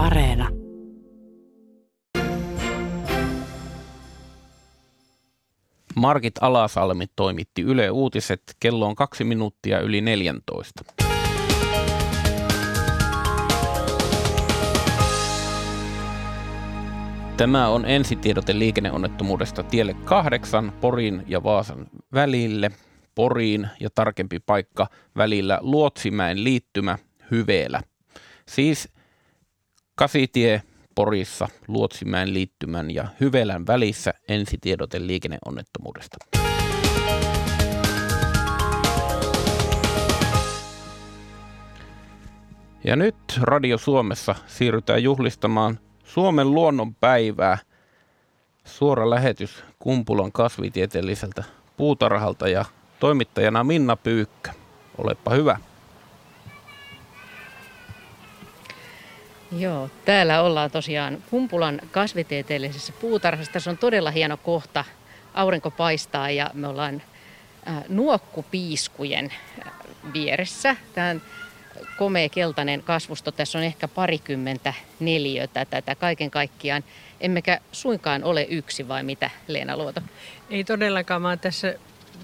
Areena. Margit Alasalmi toimitti Yle Uutiset. Kello on kaksi minuuttia yli 14. Tämä on ensitiedote liikenneonnettomuudesta tielle kahdeksan Porin ja Vaasan välille. Poriin ja tarkempi paikka välillä Luotsimäen liittymä Hyveelä. Siis Kasitie Porissa Luotsimäen liittymän ja Hyvelän välissä ensitiedote liikenneonnettomuudesta. Ja nyt Radio Suomessa siirrytään juhlistamaan Suomen luonnon päivää. Suora lähetys Kumpulan kasvitieteelliseltä puutarhalta ja toimittajana Minna Pyykkä. Olepa hyvä. Joo, täällä ollaan tosiaan Kumpulan kasvitieteellisessä puutarhassa. Tässä on todella hieno kohta. Aurinko paistaa ja me ollaan äh, nuokkupiiskujen äh, vieressä. Tämä komea keltainen kasvusto. Tässä on ehkä parikymmentä neliötä tätä kaiken kaikkiaan. Emmekä suinkaan ole yksi vai mitä Leena Luoto? Ei todellakaan. Mä oon tässä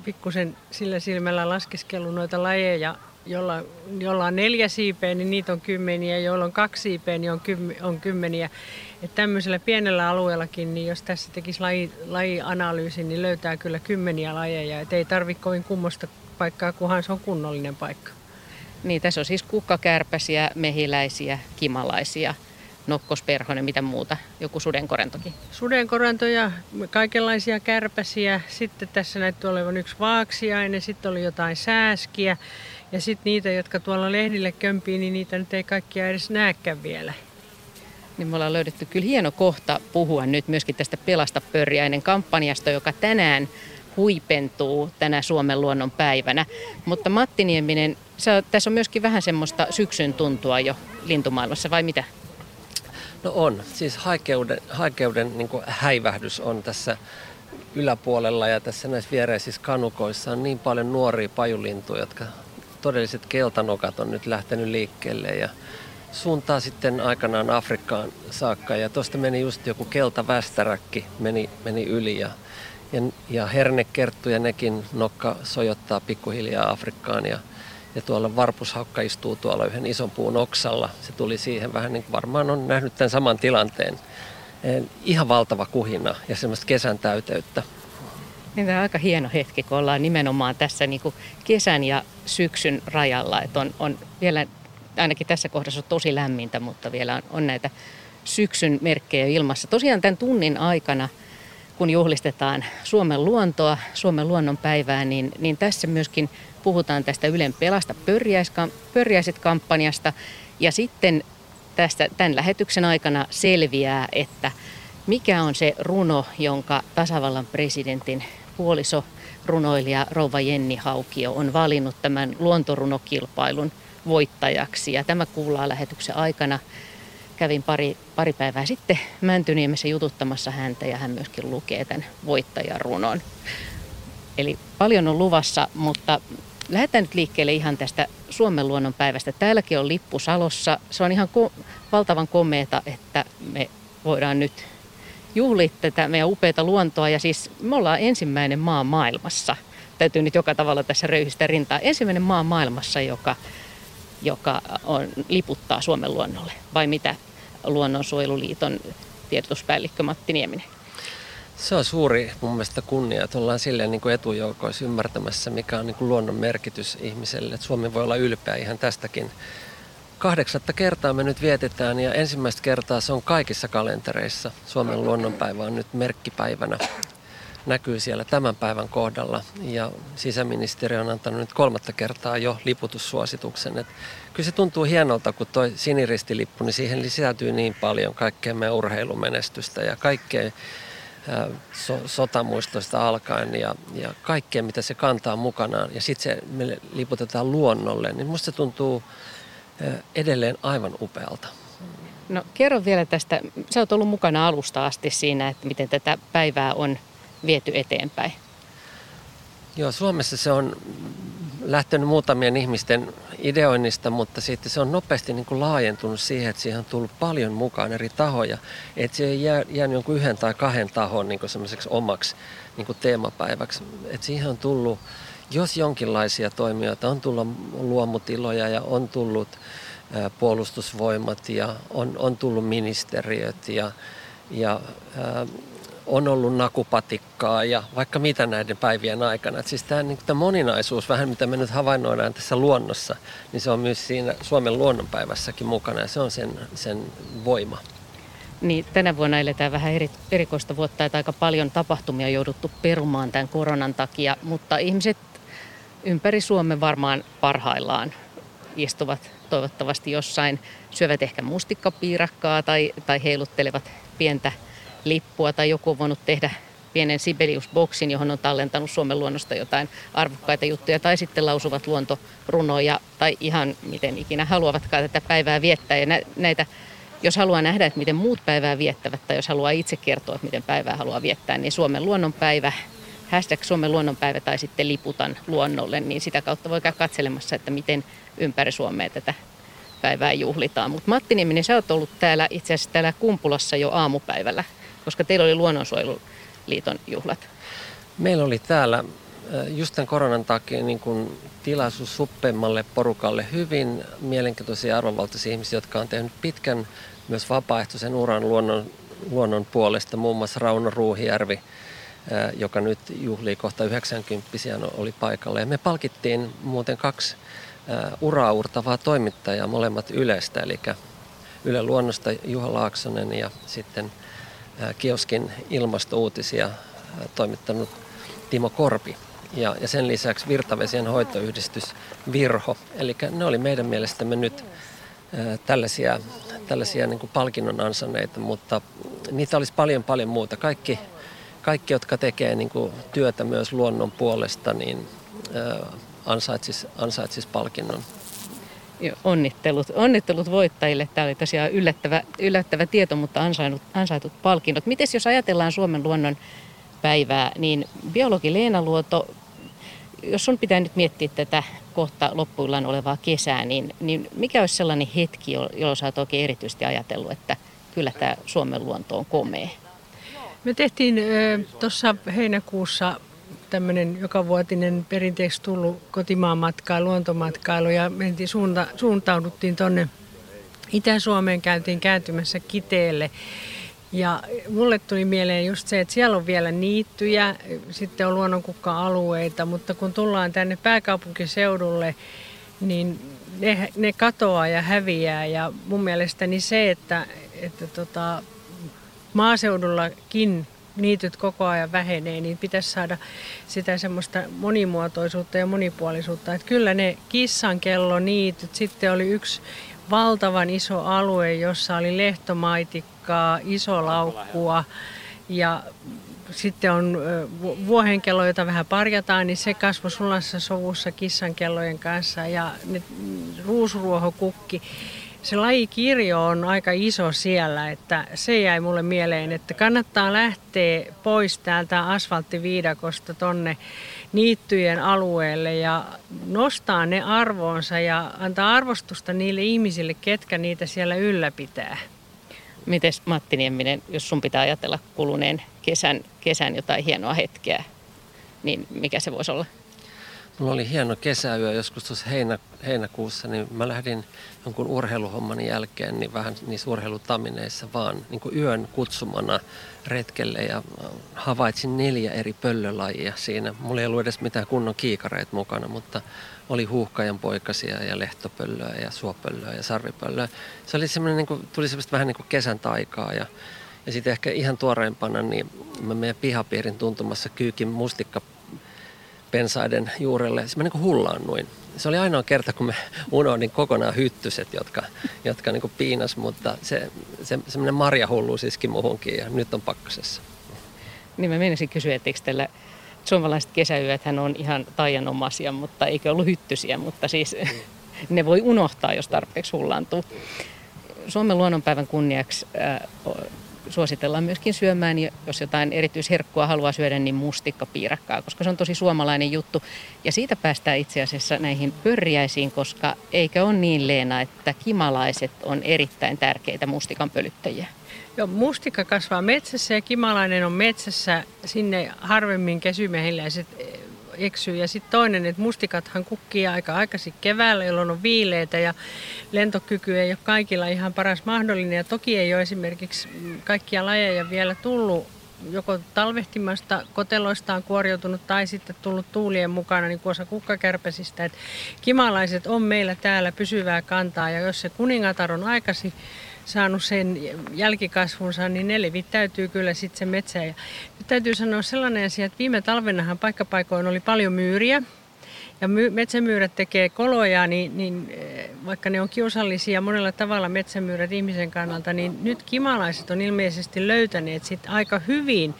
pikkusen sillä silmällä laskeskellut noita lajeja jolla, jolla on neljä siipeä, niin niitä on kymmeniä, joilla on kaksi siipeä, niin on, on kymmeniä. Et tämmöisellä pienellä alueellakin, niin jos tässä tekisi laji, lajianalyysin, niin löytää kyllä kymmeniä lajeja. Et ei tarvitse kovin kummosta paikkaa, kunhan se on kunnollinen paikka. Niin, tässä on siis kukkakärpäsiä, mehiläisiä, kimalaisia, nokkosperhonen, mitä muuta, joku sudenkorentokin. Sudenkorentoja, kaikenlaisia kärpäsiä, sitten tässä näyttää olevan yksi vaaksiainen, sitten oli jotain sääskiä, ja sitten niitä, jotka tuolla lehdille kömpii, niin niitä nyt ei kaikkia edes näkään vielä. Niin me ollaan löydetty kyllä hieno kohta puhua nyt myöskin tästä Pelasta pörjäinen kampanjasta, joka tänään huipentuu tänä Suomen luonnon päivänä. Mutta Matti Nieminen, sä, tässä on myöskin vähän semmoista syksyn tuntua jo lintumaailmassa, vai mitä? No on. Siis haikeuden, haikeuden niin häivähdys on tässä yläpuolella ja tässä näissä viereisissä kanukoissa on niin paljon nuoria pajulintuja, jotka todelliset keltanokat on nyt lähtenyt liikkeelle ja suuntaa sitten aikanaan Afrikkaan saakka. Ja tuosta meni just joku keltavästäräkki meni, meni yli ja, ja, ja hernekerttu ja nekin nokka sojottaa pikkuhiljaa Afrikkaan ja, ja tuolla varpushaukka istuu tuolla yhden ison puun oksalla. Se tuli siihen vähän niin kuin varmaan on nähnyt tämän saman tilanteen. Ihan valtava kuhina ja semmoista kesän täyteyttä. Niin tämä on aika hieno hetki, kun ollaan nimenomaan tässä niin kuin kesän ja syksyn rajalla. Että on, on vielä, ainakin tässä kohdassa on tosi lämmintä, mutta vielä on, on näitä syksyn merkkejä ilmassa. Tosiaan tämän tunnin aikana, kun juhlistetaan Suomen luontoa, Suomen luonnonpäivää, niin, niin tässä myöskin puhutaan tästä Ylen Pelasta pörjäiset-kampanjasta. Ja sitten tästä, tämän lähetyksen aikana selviää, että mikä on se runo, jonka tasavallan presidentin puoliso runoilija Rouva Jenni Haukio on valinnut tämän luontorunokilpailun voittajaksi. Ja tämä kuullaan lähetyksen aikana. Kävin pari, pari päivää sitten Mäntyniemessä jututtamassa häntä ja hän myöskin lukee tämän voittajarunon. Eli paljon on luvassa, mutta lähdetään nyt liikkeelle ihan tästä Suomen luonnon päivästä. Täälläkin on lippu Salossa. Se on ihan ko- valtavan komeeta, että me voidaan nyt juhlit tätä meidän upeita luontoa. Ja siis me ollaan ensimmäinen maa maailmassa. Täytyy nyt joka tavalla tässä röyhistä rintaa. Ensimmäinen maa maailmassa, joka, joka on, liputtaa Suomen luonnolle. Vai mitä Luonnonsuojeluliiton tiedotuspäällikkö Matti Nieminen? Se on suuri mun mielestä kunnia, että ollaan silleen niin kuin etujoukoissa ymmärtämässä, mikä on niin kuin luonnon merkitys ihmiselle. Että Suomi voi olla ylpeä ihan tästäkin Kahdeksatta kertaa me nyt vietetään ja ensimmäistä kertaa se on kaikissa kalentereissa. Suomen luonnonpäivä on nyt merkkipäivänä. Näkyy siellä tämän päivän kohdalla ja sisäministeriö on antanut nyt kolmatta kertaa jo liputussuosituksen. Et kyllä se tuntuu hienolta, kun tuo siniristilippu, niin siihen lisätyy niin paljon kaikkea meidän urheilumenestystä ja kaikkea so, sotamuistoista alkaen ja, ja kaikkea, mitä se kantaa mukanaan. Ja sitten se me liputetaan luonnolle, niin musta se tuntuu edelleen aivan upealta. No kerro vielä tästä, sä oot ollut mukana alusta asti siinä, että miten tätä päivää on viety eteenpäin. Joo, Suomessa se on lähtenyt muutamien ihmisten ideoinnista, mutta sitten se on nopeasti niin kuin laajentunut siihen, että siihen on tullut paljon mukaan eri tahoja. Että se ei jää, jää jonkun yhden tai kahden tahon niin semmoiseksi omaksi niin kuin teemapäiväksi. Että siihen on tullut, jos jonkinlaisia toimijoita, on tullut luomutiloja ja on tullut puolustusvoimat ja on, on tullut ministeriöt ja, ja on ollut nakupatikkaa ja vaikka mitä näiden päivien aikana. Et siis tämä, niin, tämä moninaisuus, vähän mitä me nyt havainnoidaan tässä luonnossa, niin se on myös siinä Suomen luonnonpäivässäkin mukana ja se on sen, sen voima. Niin, tänä vuonna eletään vähän eri, erikoista vuotta, että aika paljon tapahtumia on jouduttu perumaan tämän koronan takia, mutta ihmiset ympäri Suomen varmaan parhaillaan istuvat toivottavasti jossain, syövät ehkä mustikkapiirakkaa tai, tai heiluttelevat pientä lippua tai joku on voinut tehdä pienen Sibelius-boksin, johon on tallentanut Suomen luonnosta jotain arvokkaita juttuja, tai sitten lausuvat luontorunoja, tai ihan miten ikinä haluavatkaan tätä päivää viettää. Ja näitä, jos haluaa nähdä, että miten muut päivää viettävät, tai jos haluaa itse kertoa, että miten päivää haluaa viettää, niin Suomen luonnonpäivä, hashtag Suomen luonnonpäivä tai sitten liputan luonnolle, niin sitä kautta voi käydä katselemassa, että miten ympäri Suomea tätä päivää juhlitaan. Mutta Matti Nieminen, sä oot ollut täällä itse asiassa täällä Kumpulassa jo aamupäivällä koska teillä oli Luonnonsuojeluliiton juhlat. Meillä oli täällä just tämän koronan takia niin kuin tilaisuus suppeimmalle porukalle hyvin mielenkiintoisia arvovaltaisia ihmisiä, jotka on tehnyt pitkän myös vapaaehtoisen uran luonnon, luonnon puolesta. Muun muassa Rauno Ruuhijärvi, joka nyt juhlii kohta 90 oli paikalla. Ja me palkittiin muuten kaksi uraa urtavaa toimittajaa, molemmat Ylestä, eli Yle Luonnosta Juha Laaksonen ja sitten – kioskin ilmastouutisia toimittanut Timo Korpi. Ja, ja sen lisäksi Virtavesien hoitoyhdistys Virho. Eli ne oli meidän mielestämme nyt tällaisia, tällaisia niin palkinnon ansaneita, mutta niitä olisi paljon paljon muuta. Kaikki, kaikki jotka tekee niin kuin työtä myös luonnon puolesta, niin ansaitsis, ansaitsis palkinnon. Onnittelut, onnittelut voittajille. Tämä oli tosiaan yllättävä, yllättävä tieto, mutta ansaitut, ansaitut palkinnot. Miten jos ajatellaan Suomen luonnon päivää, niin biologi Leena Luoto, jos sun pitää nyt miettiä tätä kohta loppuillaan olevaa kesää, niin, niin mikä olisi sellainen hetki, jolloin sä oot oikein erityisesti ajatellut, että kyllä tämä Suomen luonto on komea? Me tehtiin tuossa heinäkuussa tämmöinen jokavuotinen perinteeksi tullut kotimaan matkailu, luontomatkailu ja mentiin suunta, suuntauduttiin tuonne Itä-Suomeen, käytiin kääntymässä Kiteelle. Ja mulle tuli mieleen just se, että siellä on vielä niittyjä, sitten on luonnonkukka-alueita, mutta kun tullaan tänne pääkaupunkiseudulle, niin ne, ne katoaa ja häviää. Ja mun mielestäni se, että, että tota, maaseudullakin niityt koko ajan vähenee, niin pitäisi saada sitä semmoista monimuotoisuutta ja monipuolisuutta. Että kyllä ne niityt, sitten oli yksi valtavan iso alue, jossa oli lehtomaitikkaa, iso laukkua ja sitten on vuohenkello, jota vähän parjataan, niin se kasvoi sulassa sovussa kissankellojen kanssa ja ne, ruusruohokukki se lajikirjo on aika iso siellä, että se jäi mulle mieleen, että kannattaa lähteä pois täältä asfalttiviidakosta tonne niittyjen alueelle ja nostaa ne arvoonsa ja antaa arvostusta niille ihmisille, ketkä niitä siellä ylläpitää. Mites Matti Nieminen, jos sun pitää ajatella kuluneen kesän, kesän jotain hienoa hetkeä, niin mikä se voisi olla? Mulla oli hieno kesäyö joskus tuossa heinä, heinäkuussa, niin mä lähdin jonkun urheiluhomman jälkeen niin vähän niissä urheilutamineissa vaan niin kuin yön kutsumana retkelle ja havaitsin neljä eri pöllölajia siinä. Mulla ei ollut edes mitään kunnon kiikareita mukana, mutta oli huuhkajan poikasia ja lehtopöllöä ja suopöllöä ja sarvipöllöä. Se oli semmoinen, niin kuin, tuli semmoista vähän niin kuin kesän taikaa ja, ja sitten ehkä ihan tuoreimpana, niin mä meidän pihapiirin tuntumassa kyykin mustikka pensaiden juurelle. Se niin hullaannuin. Se oli ainoa kerta, kun me unohdin kokonaan hyttyset, jotka, jotka niin piinas, mutta se, se, semmoinen marjahulluus iski muhunkin ja nyt on pakkasessa. Niin mä menisin kysyä, että eikö teillä suomalaiset kesäyöthän on ihan taianomaisia, mutta eikö ollut hyttysiä, mutta siis ne voi unohtaa, jos tarpeeksi hullaantuu. Suomen luonnonpäivän kunniaksi äh, suositellaan myöskin syömään, jos jotain erityisherkkua haluaa syödä, niin mustikkapiirakkaa, koska se on tosi suomalainen juttu. Ja siitä päästään itse asiassa näihin pörjäisiin, koska eikä ole niin Leena, että kimalaiset on erittäin tärkeitä mustikan pölyttäjiä. Joo, mustikka kasvaa metsässä ja kimalainen on metsässä. Sinne harvemmin kesymehiläiset eksyy. Ja sitten toinen, että mustikathan kukkii aika aikaisin keväällä, jolloin on viileitä ja lentokyky ei ole kaikilla ihan paras mahdollinen. Ja toki ei ole esimerkiksi kaikkia lajeja vielä tullut joko talvehtimasta koteloistaan kuoriutunut tai sitten tullut tuulien mukana, niin kuin osa kukkakärpäsistä. Et kimalaiset on meillä täällä pysyvää kantaa ja jos se kuningatar on aikaisin saanut sen jälkikasvunsa, niin ne levittäytyy kyllä sitten se metsä. Ja nyt täytyy sanoa sellainen asia, että viime talvenahan paikkapaikoin oli paljon myyriä, ja my, metsämyyrät tekee koloja, niin, niin eh, vaikka ne on kiusallisia monella tavalla metsämyyrät ihmisen kannalta, niin nyt kimalaiset on ilmeisesti löytäneet sit aika hyvin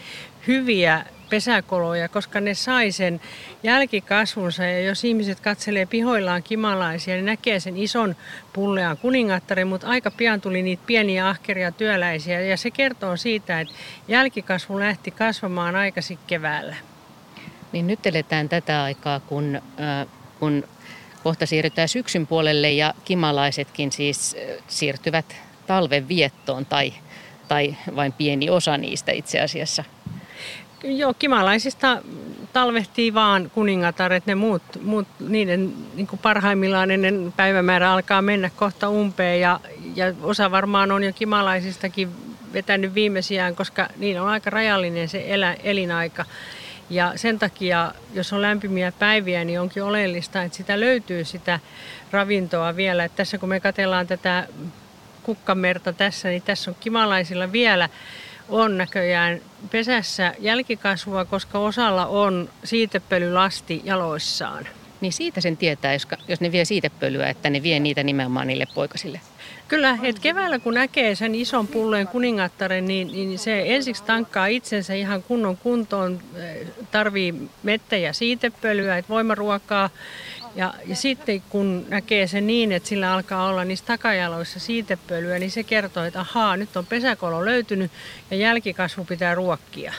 hyviä pesäkoloja, koska ne sai sen jälkikasvunsa. Ja jos ihmiset katselee pihoillaan kimalaisia, niin näkee sen ison pullean kuningattaren, mutta aika pian tuli niitä pieniä ahkeria työläisiä. Ja se kertoo siitä, että jälkikasvu lähti kasvamaan aikaisin keväällä. Niin nyt eletään tätä aikaa, kun, äh, kun kohta siirrytään syksyn puolelle ja kimalaisetkin siis äh, siirtyvät talven viettoon tai, tai vain pieni osa niistä itse asiassa. Joo, kimalaisista talvehtii vaan kuningattaret, ne muut, muut niiden niin kuin parhaimmillaan ennen päivämäärä alkaa mennä kohta umpeen ja, ja osa varmaan on jo kimalaisistakin vetänyt viimeisiään, koska niin on aika rajallinen se elä, elinaika. Ja sen takia, jos on lämpimiä päiviä, niin onkin oleellista, että sitä löytyy sitä ravintoa vielä. Että tässä kun me katsellaan tätä kukkamerta tässä, niin tässä on kimalaisilla vielä on näköjään pesässä jälkikasvua, koska osalla on siitepölylasti jaloissaan. Niin siitä sen tietää, jos, jos ne vie siitepölyä, että ne vie niitä nimenomaan niille poikasille. Kyllä, että keväällä kun näkee sen ison pulleen kuningattaren, niin, niin se ensiksi tankkaa itsensä ihan kunnon kuntoon, tarvii mettä ja siitepölyä, että voimaruokaa. Ja, ja sitten kun näkee sen niin, että sillä alkaa olla niissä takajaloissa siitepölyä, niin se kertoo, että ahaa, nyt on pesäkolo löytynyt ja jälkikasvu pitää ruokkia.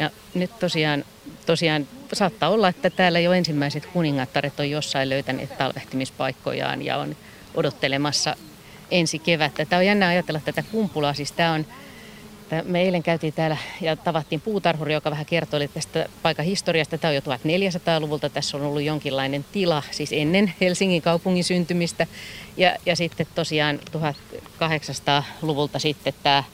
Ja nyt tosiaan, tosiaan saattaa olla, että täällä jo ensimmäiset kuningattaret on jossain löytäneet talvehtimispaikkojaan ja on odottelemassa ensi kevättä. Tämä on jännä ajatella tätä kumpulaa. Siis tämä on, me eilen käytiin täällä ja tavattiin puutarhuri, joka vähän kertoi tästä paikan historiasta. Tämä on jo 1400-luvulta. Tässä on ollut jonkinlainen tila, siis ennen Helsingin kaupungin syntymistä. Ja, ja sitten tosiaan 1800-luvulta sitten tämä,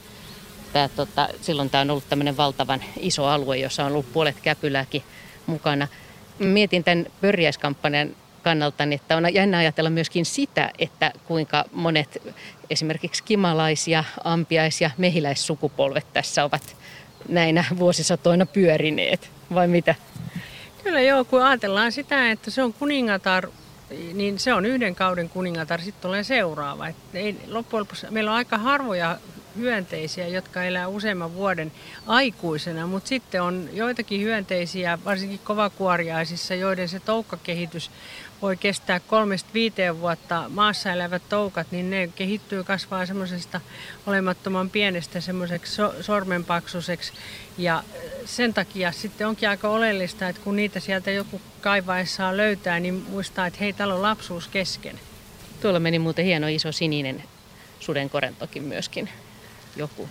tämä tota, silloin tämä on ollut tämmöinen valtavan iso alue, jossa on ollut puolet käpylääkin mukana. Mietin tämän pörjäiskampanjan kannalta, niin että on jännä ajatella myöskin sitä, että kuinka monet esimerkiksi kimalaisia, ampiais- ja mehiläissukupolvet tässä ovat näinä vuosisatoina pyörineet, vai mitä? Kyllä joo, kun ajatellaan sitä, että se on kuningatar, niin se on yhden kauden kuningatar, sitten tulee seuraava. Et ei, loppujen lopuksi meillä on aika harvoja hyönteisiä, jotka elää useamman vuoden aikuisena, mutta sitten on joitakin hyönteisiä, varsinkin kovakuoriaisissa, joiden se toukkakehitys voi kestää kolmesta viiteen vuotta maassa elävät toukat, niin ne kehittyy kasvaa semmoisesta olemattoman pienestä semmoiseksi so- sormenpaksuseksi. Ja sen takia sitten onkin aika oleellista, että kun niitä sieltä joku kaivaessaan löytää, niin muistaa, että hei, täällä on lapsuus kesken. Tuolla meni muuten hieno iso sininen sudenkorentokin myöskin joku.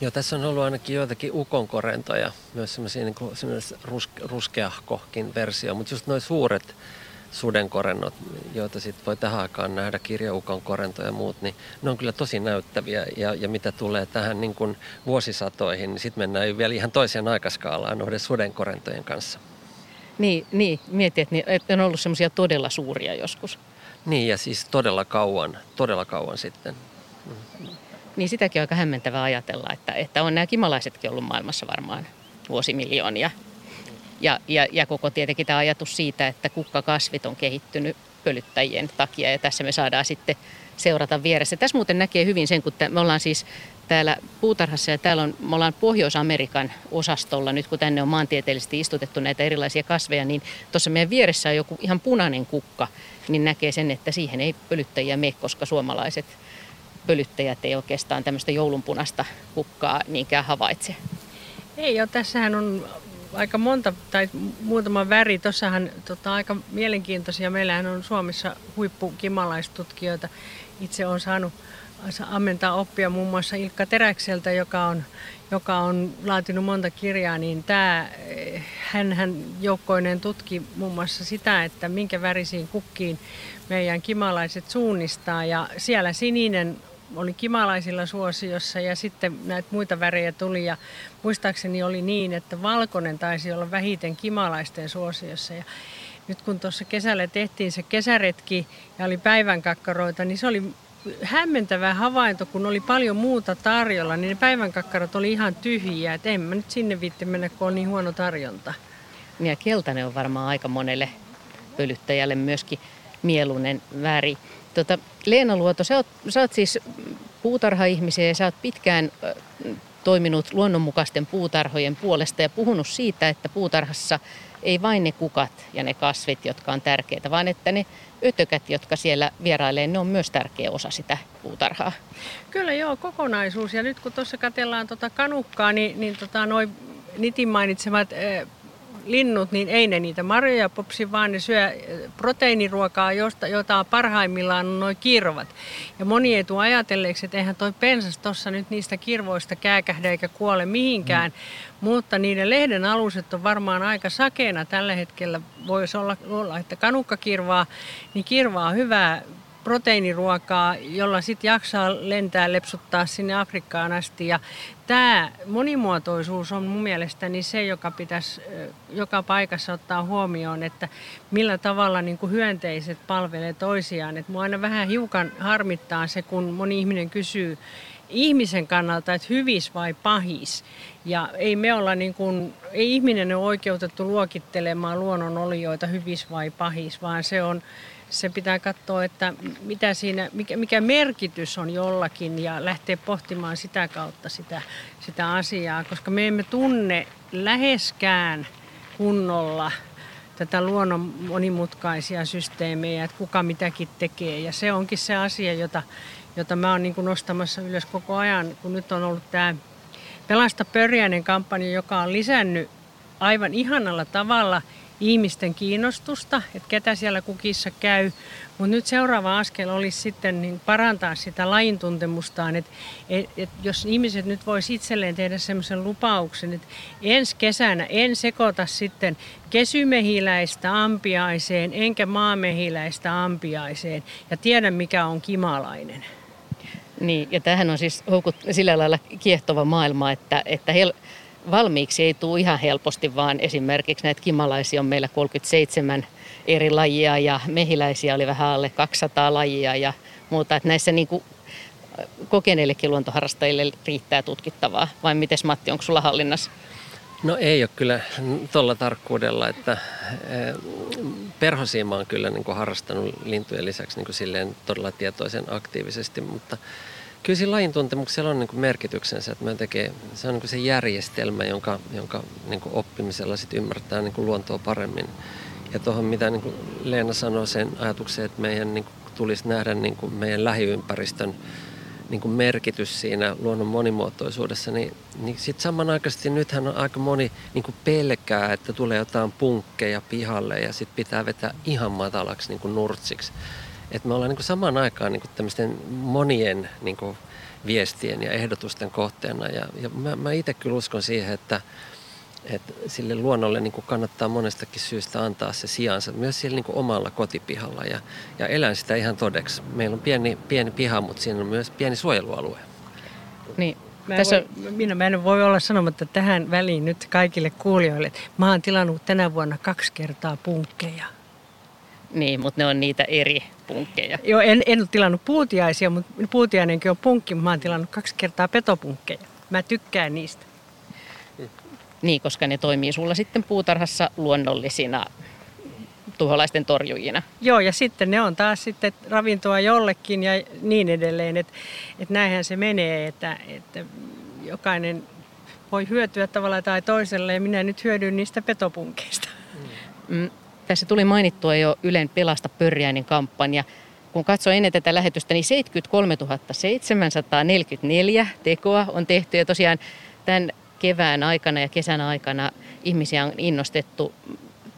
Joo, tässä on ollut ainakin joitakin ukonkorentoja, myös semmoisia niin ruske, ruskeahkohkin versio, mutta just noin suuret sudenkorennot, joita sitten voi tähän aikaan nähdä, kirjaukon korento ja muut, niin ne on kyllä tosi näyttäviä. Ja, ja mitä tulee tähän niin kuin vuosisatoihin, niin sitten mennään vielä ihan toiseen aikaskaalaan noiden sudenkorentojen kanssa. Niin, niin mietin, että ne on ollut semmoisia todella suuria joskus. Niin, ja siis todella kauan, todella kauan sitten. Niin sitäkin on aika hämmentävää ajatella, että, että on nämä kimalaisetkin ollut maailmassa varmaan vuosimiljoonia. Ja, ja, ja koko tietenkin tämä ajatus siitä, että kukkakasvit on kehittynyt pölyttäjien takia ja tässä me saadaan sitten seurata vieressä. Tässä muuten näkee hyvin sen, kun me ollaan siis täällä puutarhassa ja täällä on, me ollaan Pohjois-Amerikan osastolla, nyt kun tänne on maantieteellisesti istutettu näitä erilaisia kasveja, niin tuossa meidän vieressä on joku ihan punainen kukka, niin näkee sen, että siihen ei pölyttäjiä mene, koska suomalaiset pölyttäjät ei oikeastaan tämmöistä joulunpunasta kukkaa niinkään havaitse. Ei ole, tässähän on aika monta tai muutama väri. Tuossahan tota, aika mielenkiintoisia. Meillähän on Suomessa huippukimalaistutkijoita. Itse olen saanut ammentaa oppia muun muassa Ilkka Teräkseltä, joka on, joka on laatinut monta kirjaa, niin tämä, hän, hän joukkoinen tutki muun muassa sitä, että minkä värisiin kukkiin meidän kimalaiset suunnistaa. Ja siellä sininen oli kimalaisilla suosiossa ja sitten näitä muita värejä tuli ja muistaakseni oli niin, että valkoinen taisi olla vähiten kimalaisten suosiossa ja nyt kun tuossa kesällä tehtiin se kesäretki ja oli päivänkakkaroita, niin se oli hämmentävä havainto, kun oli paljon muuta tarjolla, niin ne päivänkakkarot oli ihan tyhjiä, että en mä nyt sinne viitti mennä, kun on niin huono tarjonta. Ja keltainen on varmaan aika monelle pölyttäjälle myöskin mieluinen väri. Tota, Leena Luoto, sä oot, sä oot siis puutarha-ihmisiä ja sä oot pitkään toiminut luonnonmukaisten puutarhojen puolesta ja puhunut siitä, että puutarhassa ei vain ne kukat ja ne kasvit, jotka on tärkeitä, vaan että ne ötökät, jotka siellä vierailee, ne on myös tärkeä osa sitä puutarhaa. Kyllä joo, kokonaisuus. Ja nyt kun tuossa katellaan tuota kanukkaa, niin, niin tota, noin Nitin mainitsemat linnut, niin ei ne niitä marjoja popsi, vaan ne syö proteiiniruokaa, josta, jota parhaimmillaan on noin kirvat. Ja moni ei tule ajatelleeksi, että eihän toi pensas tuossa nyt niistä kirvoista kääkähdä eikä kuole mihinkään. Mm. Mutta niiden lehden aluset on varmaan aika sakeena tällä hetkellä. Voisi olla, olla että kanukkakirvaa, niin kirvaa on hyvää proteiiniruokaa, jolla sitten jaksaa lentää, lepsuttaa sinne Afrikkaan asti. Ja tämä monimuotoisuus on mun mielestäni se, joka pitäisi joka paikassa ottaa huomioon, että millä tavalla niin kuin hyönteiset palvelee toisiaan. Et mua aina vähän hiukan harmittaa se, kun moni ihminen kysyy ihmisen kannalta, että hyvis vai pahis. Ja ei me olla niin kuin, ei ihminen ole oikeutettu luokittelemaan luonnonolioita hyvis vai pahis, vaan se on se pitää katsoa, että mitä siinä, mikä, mikä merkitys on jollakin ja lähteä pohtimaan sitä kautta sitä, sitä asiaa, koska me emme tunne läheskään kunnolla tätä luonnon monimutkaisia systeemejä, että kuka mitäkin tekee. Ja se onkin se asia, jota, jota mä oon niin nostamassa ylös koko ajan, kun nyt on ollut tämä Pelasta pörjäinen kampanja, joka on lisännyt aivan ihanalla tavalla – ihmisten kiinnostusta, että ketä siellä kukissa käy. Mutta nyt seuraava askel olisi sitten niin parantaa sitä lajin tuntemustaan, että et, et jos ihmiset nyt voisi itselleen tehdä semmoisen lupauksen, että ensi kesänä en sekoita sitten kesymehiläistä ampiaiseen enkä maamehiläistä ampiaiseen ja tiedän mikä on kimalainen. Niin, ja tähän on siis houkut sillä lailla kiehtova maailma, että, että hel- valmiiksi ei tule ihan helposti, vaan esimerkiksi näitä kimalaisia on meillä 37 eri lajia ja mehiläisiä oli vähän alle 200 lajia ja muuta. Että näissä niin kuin kokeneillekin luontoharrastajille riittää tutkittavaa. Vai miten Matti, onko sulla hallinnassa? No ei ole kyllä tuolla tarkkuudella, että perhosiima on kyllä niin kuin harrastanut lintujen lisäksi niin kuin silleen todella tietoisen aktiivisesti, mutta kyllä siinä lajin tuntemuksella on niin merkityksensä, että tekee, se on niin se järjestelmä, jonka, jonka niin oppimisella sit ymmärtää niin luontoa paremmin. Ja tuohon mitä niin Leena sanoi sen ajatuksen, että meidän niin tulisi nähdä niin meidän lähiympäristön niin merkitys siinä luonnon monimuotoisuudessa, niin, niin sitten samanaikaisesti nythän on aika moni niin pelkää, että tulee jotain punkkeja pihalle ja sitten pitää vetää ihan matalaksi niin nurtsiksi. Että me ollaan niin kuin samaan aikaan niin kuin tämmöisten monien niin kuin viestien ja ehdotusten kohteena. Ja, ja mä, mä itse kyllä uskon siihen, että, että sille luonnolle niin kuin kannattaa monestakin syystä antaa se sijansa myös siellä niin kuin omalla kotipihalla. Ja, ja elän sitä ihan todeksi. Meillä on pieni, pieni piha, mutta siinä on myös pieni suojelualue. Niin, Mä Tässä... voi, minä mä en voi olla sanomatta tähän väliin nyt kaikille kuulijoille. Mä oon tilannut tänä vuonna kaksi kertaa punkkeja. Niin, mutta ne on niitä eri punkkeja. Joo, en, en ole tilannut puutiaisia, mutta puutiainenkin on punkki, mutta mä oon tilannut kaksi kertaa petopunkkeja. Mä tykkään niistä. Niin, koska ne toimii sulla sitten puutarhassa luonnollisina tuholaisten torjujina. Joo, ja sitten ne on taas sitten ravintoa jollekin ja niin edelleen. Että et näinhän se menee, että, että jokainen voi hyötyä tavalla tai toisella ja minä nyt hyödyn niistä petopunkeista. Mm. Tässä tuli mainittua jo Ylen Pelasta pörjäinen kampanja. kun katsoo ennen tätä lähetystä, niin 73 744 tekoa on tehty. Ja tosiaan tämän kevään aikana ja kesän aikana ihmisiä on innostettu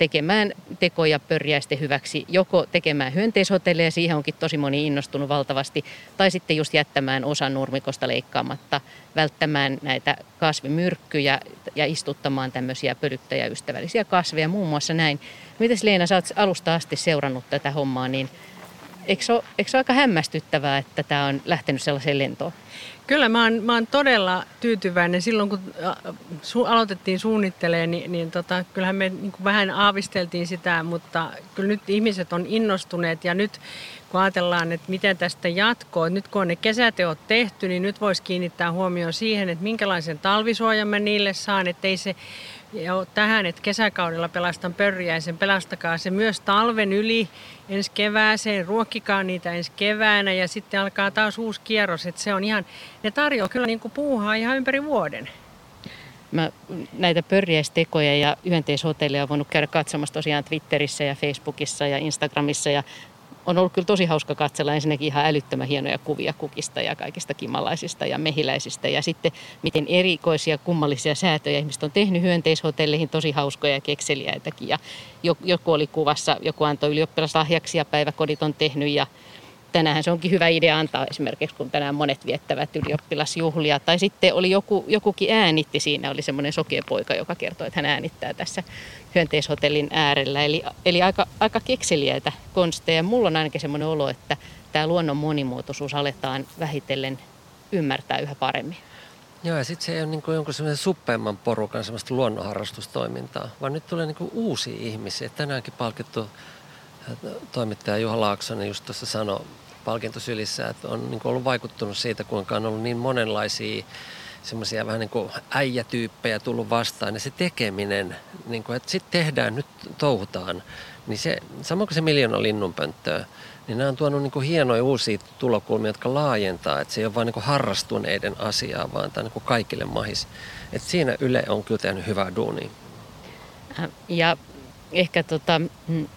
tekemään tekoja pörjäisten hyväksi, joko tekemään hyönteishotelleja, siihen onkin tosi moni innostunut valtavasti, tai sitten just jättämään osan nurmikosta leikkaamatta, välttämään näitä kasvimyrkkyjä ja istuttamaan tämmöisiä pölyttäjäystävällisiä kasveja, muun muassa näin. Mites Leena, sä oot alusta asti seurannut tätä hommaa, niin eikö se ole, eikö se ole aika hämmästyttävää, että tämä on lähtenyt sellaiseen lentoon? Kyllä mä oon, mä oon todella tyytyväinen. Silloin kun su- aloitettiin suunnittelemaan, niin, niin tota, kyllähän me niin vähän aavisteltiin sitä, mutta kyllä nyt ihmiset on innostuneet ja nyt kun ajatellaan, että miten tästä jatkoo, nyt kun on ne kesäteot tehty, niin nyt voisi kiinnittää huomioon siihen, että minkälaisen talvisuojan mä niille saan, ettei se jo tähän, että kesäkaudella pelastan pörjäisen, pelastakaa se myös talven yli ensi kevääseen, ruokkikaa niitä ensi keväänä ja sitten alkaa taas uusi kierros, että se on ihan, ne tarjoaa kyllä niin kuin puuhaa ihan ympäri vuoden. Mä näitä pörjäistekoja ja hyönteishotelleja on voinut käydä katsomassa tosiaan Twitterissä ja Facebookissa ja Instagramissa ja on ollut kyllä tosi hauska katsella ensinnäkin ihan älyttömän hienoja kuvia kukista ja kaikista kimalaisista ja mehiläisistä. Ja sitten miten erikoisia kummallisia säätöjä ihmiset on tehnyt hyönteishotelleihin, tosi hauskoja ja kekseliäitäkin. Ja joku oli kuvassa, joku antoi ylioppilaslahjaksi ja päiväkodit on tehnyt ja tänään se onkin hyvä idea antaa esimerkiksi, kun tänään monet viettävät ylioppilasjuhlia. Tai sitten oli joku, jokukin äänitti siinä, oli semmoinen sokeapoika, joka kertoi, että hän äänittää tässä hyönteishotellin äärellä. Eli, eli aika, aika kekseliäitä konsteja. Mulla on ainakin semmoinen olo, että tämä luonnon monimuotoisuus aletaan vähitellen ymmärtää yhä paremmin. Joo, ja sitten se ei ole niin jonkun semmoisen suppeamman porukan semmoista luonnonharrastustoimintaa, vaan nyt tulee niin uusia ihmisiä. Tänäänkin palkittu äh, toimittaja Juha Laaksonen just tuossa sanoi palkintosylissä, että on niin ollut vaikuttunut siitä, kuinka on ollut niin monenlaisia semmoisia vähän niin kuin äijätyyppejä tullut vastaan. Ja se tekeminen, niin kuin, että sitten tehdään, nyt touhutaan, niin se, samoin kuin se miljoona linnunpönttöä, niin nämä on tuonut niin kuin hienoja uusia tulokulmia, jotka laajentaa, että se ei ole vain niin harrastuneiden asiaa, vaan tämä on niin kaikille mahis. Että siinä Yle on kyllä tehnyt hyvää duunia. Äh, ja ehkä tota, mm,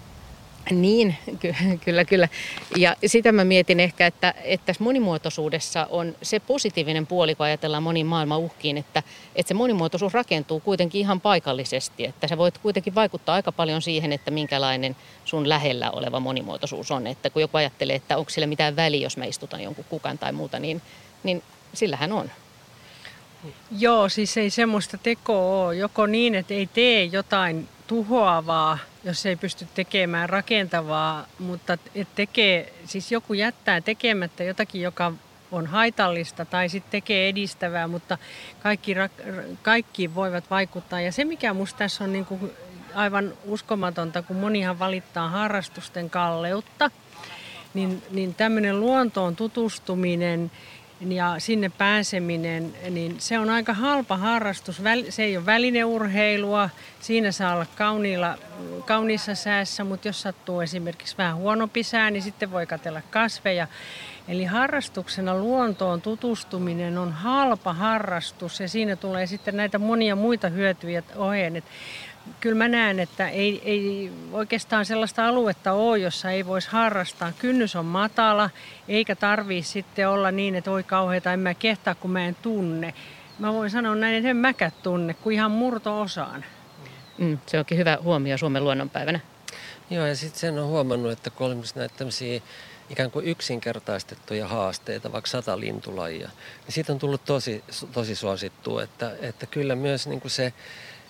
niin, ky- kyllä, kyllä. Ja sitä mä mietin ehkä, että, että tässä monimuotoisuudessa on se positiivinen puoli, kun ajatellaan moniin maailman uhkiin, että, että se monimuotoisuus rakentuu kuitenkin ihan paikallisesti. Että sä voit kuitenkin vaikuttaa aika paljon siihen, että minkälainen sun lähellä oleva monimuotoisuus on. Että kun joku ajattelee, että onko sillä mitään väliä, jos mä istutan jonkun kukan tai muuta, niin, niin sillähän on. Joo, siis ei semmoista tekoa ole. Joko niin, että ei tee jotain tuhoavaa, jos ei pysty tekemään rakentavaa, mutta tekee, siis joku jättää tekemättä jotakin, joka on haitallista tai sitten tekee edistävää, mutta kaikki, kaikki voivat vaikuttaa. Ja se, mikä minusta tässä on niin kuin aivan uskomatonta, kun monihan valittaa harrastusten kalleutta, niin, niin tämmöinen luontoon tutustuminen – ja sinne pääseminen, niin se on aika halpa harrastus. Se ei ole välineurheilua, siinä saa olla kauniilla, kauniissa säässä, mutta jos sattuu esimerkiksi vähän huonompi sää, niin sitten voi katella kasveja. Eli harrastuksena luontoon tutustuminen on halpa harrastus ja siinä tulee sitten näitä monia muita hyötyjä oheen kyllä mä näen, että ei, ei oikeastaan sellaista aluetta ole, jossa ei voisi harrastaa. Kynnys on matala, eikä tarvii sitten olla niin, että oi kauheita, en mä kehtaa, kun mä en tunne. Mä voin sanoa näin, että en mäkään tunne, kuin ihan murto-osaan. Mm, se onkin hyvä huomio Suomen luonnonpäivänä. Joo, ja sitten sen on huomannut, että kun on näitä tämmöisiä ikään kuin yksinkertaistettuja haasteita, vaikka sata lintulajia, niin siitä on tullut tosi, tosi suosittua, että, että kyllä myös niin kuin se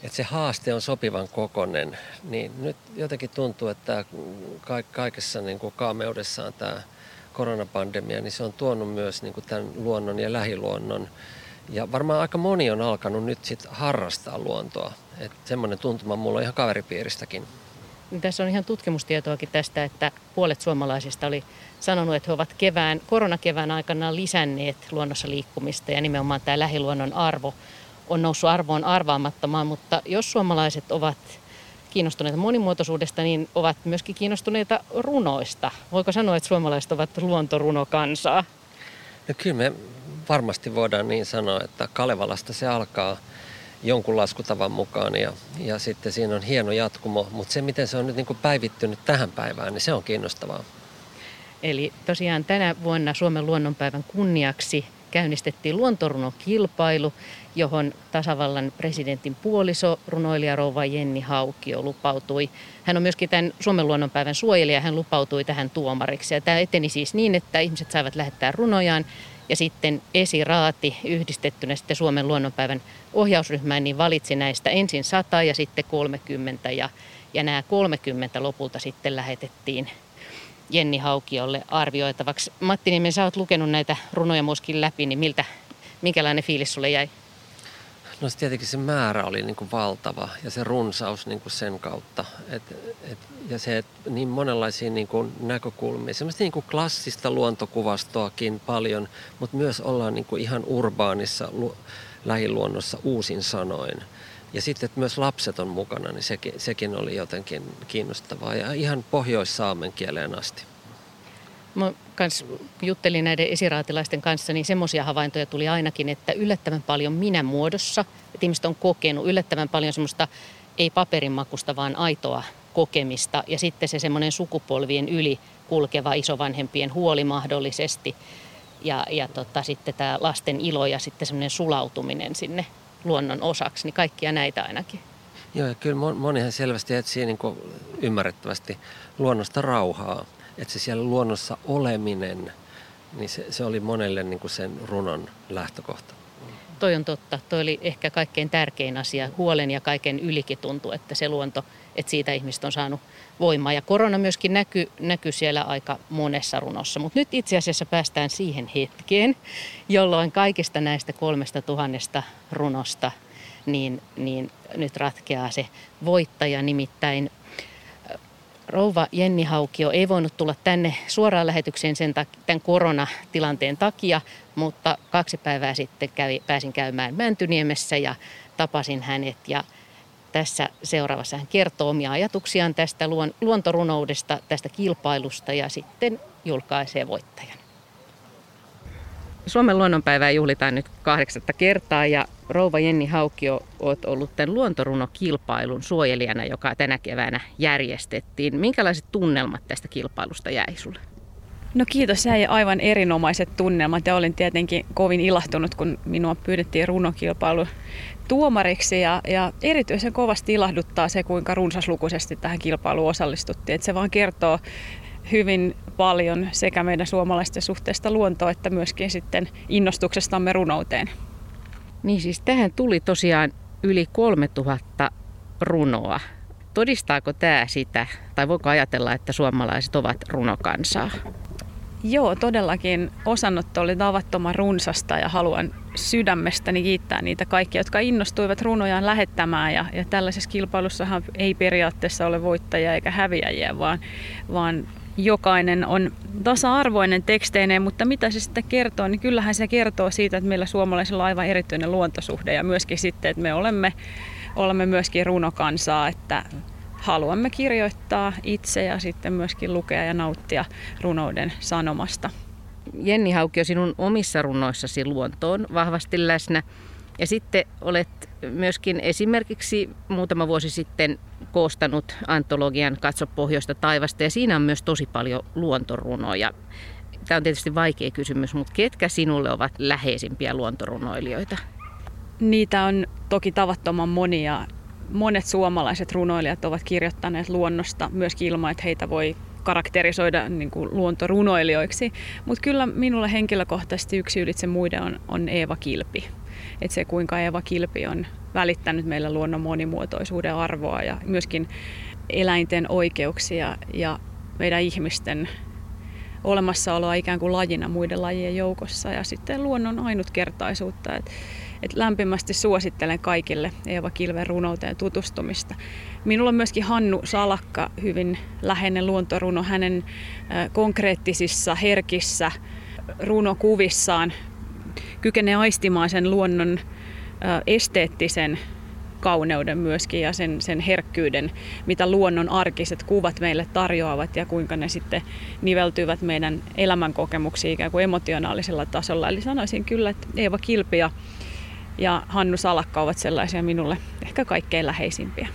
että se haaste on sopivan kokonen, niin nyt jotenkin tuntuu, että kaikessa niin kuin kaameudessaan tämä koronapandemia, niin se on tuonut myös niin kuin tämän luonnon ja lähiluonnon. Ja varmaan aika moni on alkanut nyt sit harrastaa luontoa. Että semmoinen tuntuma mulla on ihan kaveripiiristäkin. Tässä on ihan tutkimustietoakin tästä, että puolet suomalaisista oli sanonut, että he ovat kevään, koronakevään aikana lisänneet luonnossa liikkumista ja nimenomaan tämä lähiluonnon arvo on noussut arvoon arvaamattomaan, mutta jos suomalaiset ovat kiinnostuneita monimuotoisuudesta, niin ovat myöskin kiinnostuneita runoista. Voiko sanoa, että suomalaiset ovat luontorunokansaa? No kyllä me varmasti voidaan niin sanoa, että Kalevalasta se alkaa jonkun laskutavan mukaan ja, ja sitten siinä on hieno jatkumo, mutta se miten se on nyt niin kuin päivittynyt tähän päivään, niin se on kiinnostavaa. Eli tosiaan tänä vuonna Suomen luonnonpäivän kunniaksi käynnistettiin luontorunokilpailu, johon tasavallan presidentin puoliso, runoilija rouva Jenni Haukio lupautui. Hän on myöskin tämän Suomen luonnonpäivän suojelija, hän lupautui tähän tuomariksi. Ja tämä eteni siis niin, että ihmiset saivat lähettää runojaan ja sitten esiraati yhdistettynä sitten Suomen luonnonpäivän ohjausryhmään, niin valitsi näistä ensin 100 ja sitten 30 ja, ja nämä 30 lopulta sitten lähetettiin Jenni Haukiolle arvioitavaksi. Matti Niemen, sä oot lukenut näitä runoja myöskin läpi, niin miltä, minkälainen fiilis sulle jäi? No se tietenkin se määrä oli niin kuin valtava ja se runsaus niin kuin sen kautta. Et, et, ja se, että niin monenlaisia niin kuin näkökulmia, semmoista niin kuin klassista luontokuvastoakin paljon, mutta myös ollaan niin kuin ihan urbaanissa lu, lähiluonnossa uusin sanoin. Ja sitten, että myös lapset on mukana, niin sekin, sekin oli jotenkin kiinnostavaa ja ihan pohjois-saamen kieleen asti. Mä kans juttelin näiden esiraatilaisten kanssa, niin semmoisia havaintoja tuli ainakin, että yllättävän paljon minä muodossa, että ihmiset on kokenut yllättävän paljon semmoista ei paperinmakusta, vaan aitoa kokemista. Ja sitten se semmoinen sukupolvien yli kulkeva isovanhempien huoli mahdollisesti. Ja, ja tota, sitten tämä lasten ilo ja sitten semmoinen sulautuminen sinne luonnon osaksi, niin kaikkia näitä ainakin. Joo, ja kyllä monihan selvästi etsii niin ymmärrettävästi luonnosta rauhaa. Että se siellä luonnossa oleminen, niin se, se oli monelle niin kuin sen runon lähtökohta. Toi on totta. Toi oli ehkä kaikkein tärkein asia. Huolen ja kaiken ylikin tuntui, että se luonto, että siitä ihmiset on saanut voimaa. Ja korona myöskin näkyy näky siellä aika monessa runossa. Mutta nyt itse asiassa päästään siihen hetkeen, jolloin kaikista näistä kolmesta tuhannesta runosta niin, niin nyt ratkeaa se voittaja. Nimittäin rouva Jenni Haukio ei voinut tulla tänne suoraan lähetykseen sen tak- tämän koronatilanteen takia, mutta kaksi päivää sitten kävi, pääsin käymään Mäntyniemessä ja tapasin hänet ja tässä seuraavassa hän kertoo omia ajatuksiaan tästä luon, luontorunoudesta, tästä kilpailusta ja sitten julkaisee voittajan. Suomen luonnonpäivää juhlitaan nyt kahdeksatta kertaa ja rouva Jenni Haukio olet ollut tämän luontorunokilpailun suojelijana, joka tänä keväänä järjestettiin. Minkälaiset tunnelmat tästä kilpailusta jäi sulle? No kiitos, jäi aivan erinomaiset tunnelmat ja olin tietenkin kovin ilahtunut, kun minua pyydettiin runokilpailu tuomariksi ja, ja erityisen kovasti ilahduttaa se, kuinka runsaslukuisesti tähän kilpailuun osallistuttiin. Että se vaan kertoo hyvin paljon sekä meidän suomalaisten suhteesta luontoon että myöskin sitten innostuksestamme runouteen. Niin siis tähän tuli tosiaan yli 3000 runoa. Todistaako tämä sitä, tai voiko ajatella, että suomalaiset ovat runokansaa? Joo, todellakin osanotto oli tavattoman runsasta ja haluan sydämestäni kiittää niitä kaikkia, jotka innostuivat runojaan lähettämään. Ja, ja tällaisessa kilpailussahan ei periaatteessa ole voittajia eikä häviäjiä, vaan, vaan jokainen on tasa-arvoinen teksteineen, mutta mitä se sitten kertoo, niin kyllähän se kertoo siitä, että meillä suomalaisilla on aivan erityinen luontosuhde ja myöskin sitten, että me olemme, olemme myöskin runokansaa, että haluamme kirjoittaa itse ja sitten myöskin lukea ja nauttia runouden sanomasta. Jenni Haukio, sinun omissa runoissasi luonto on vahvasti läsnä. Ja sitten olet myöskin esimerkiksi muutama vuosi sitten koostanut antologian Katso pohjoista taivasta ja siinä on myös tosi paljon luontorunoja. Tämä on tietysti vaikea kysymys, mutta ketkä sinulle ovat läheisimpiä luontorunoilijoita? Niitä on toki tavattoman monia. Monet suomalaiset runoilijat ovat kirjoittaneet luonnosta myös ilman, että heitä voi karakterisoida niin kuin luontorunoilijoiksi. Mutta kyllä minulle henkilökohtaisesti yksi ylitse muiden on, on Eeva Kilpi että se kuinka Eva Kilpi on välittänyt meillä luonnon monimuotoisuuden arvoa ja myöskin eläinten oikeuksia ja meidän ihmisten olemassaoloa ikään kuin lajina muiden lajien joukossa ja sitten luonnon ainutkertaisuutta. Et, et lämpimästi suosittelen kaikille Eeva Kilven runouteen tutustumista. Minulla on myöskin Hannu Salakka, hyvin läheinen luontoruno. Hänen konkreettisissa, herkissä runokuvissaan kykenee aistimaan sen luonnon esteettisen kauneuden myöskin ja sen, sen herkkyyden, mitä luonnon arkiset kuvat meille tarjoavat ja kuinka ne sitten niveltyvät meidän elämänkokemuksiin ikään kuin emotionaalisella tasolla. Eli sanoisin kyllä, että Eeva Kilpi ja, ja Hannu Salakka ovat sellaisia minulle ehkä kaikkein läheisimpiä.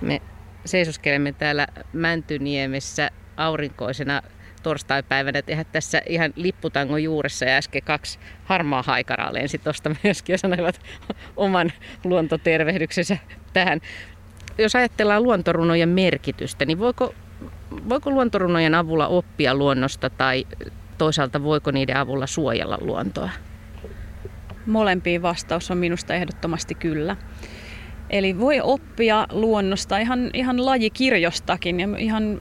Me seisoskelemme täällä Mäntyniemessä aurinkoisena torstaipäivänä tehdä tässä ihan lipputango juuressa ja äsken kaksi harmaa haikaraa lensi tuosta myöskin ja sanoivat oman luontotervehdyksensä tähän. Jos ajatellaan luontorunojen merkitystä, niin voiko, voiko luontorunojen avulla oppia luonnosta tai toisaalta voiko niiden avulla suojella luontoa? Molempiin vastaus on minusta ehdottomasti kyllä. Eli voi oppia luonnosta ihan, ihan lajikirjostakin ja ihan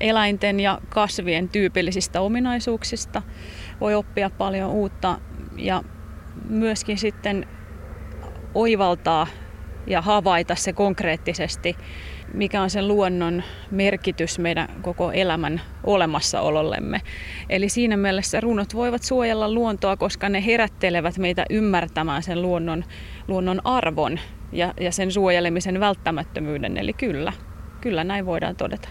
eläinten ja kasvien tyypillisistä ominaisuuksista. Voi oppia paljon uutta ja myöskin sitten oivaltaa ja havaita se konkreettisesti, mikä on sen luonnon merkitys meidän koko elämän olemassaolollemme. Eli siinä mielessä runot voivat suojella luontoa, koska ne herättelevät meitä ymmärtämään sen luonnon, luonnon arvon ja, ja sen suojelemisen välttämättömyyden. Eli kyllä, kyllä näin voidaan todeta.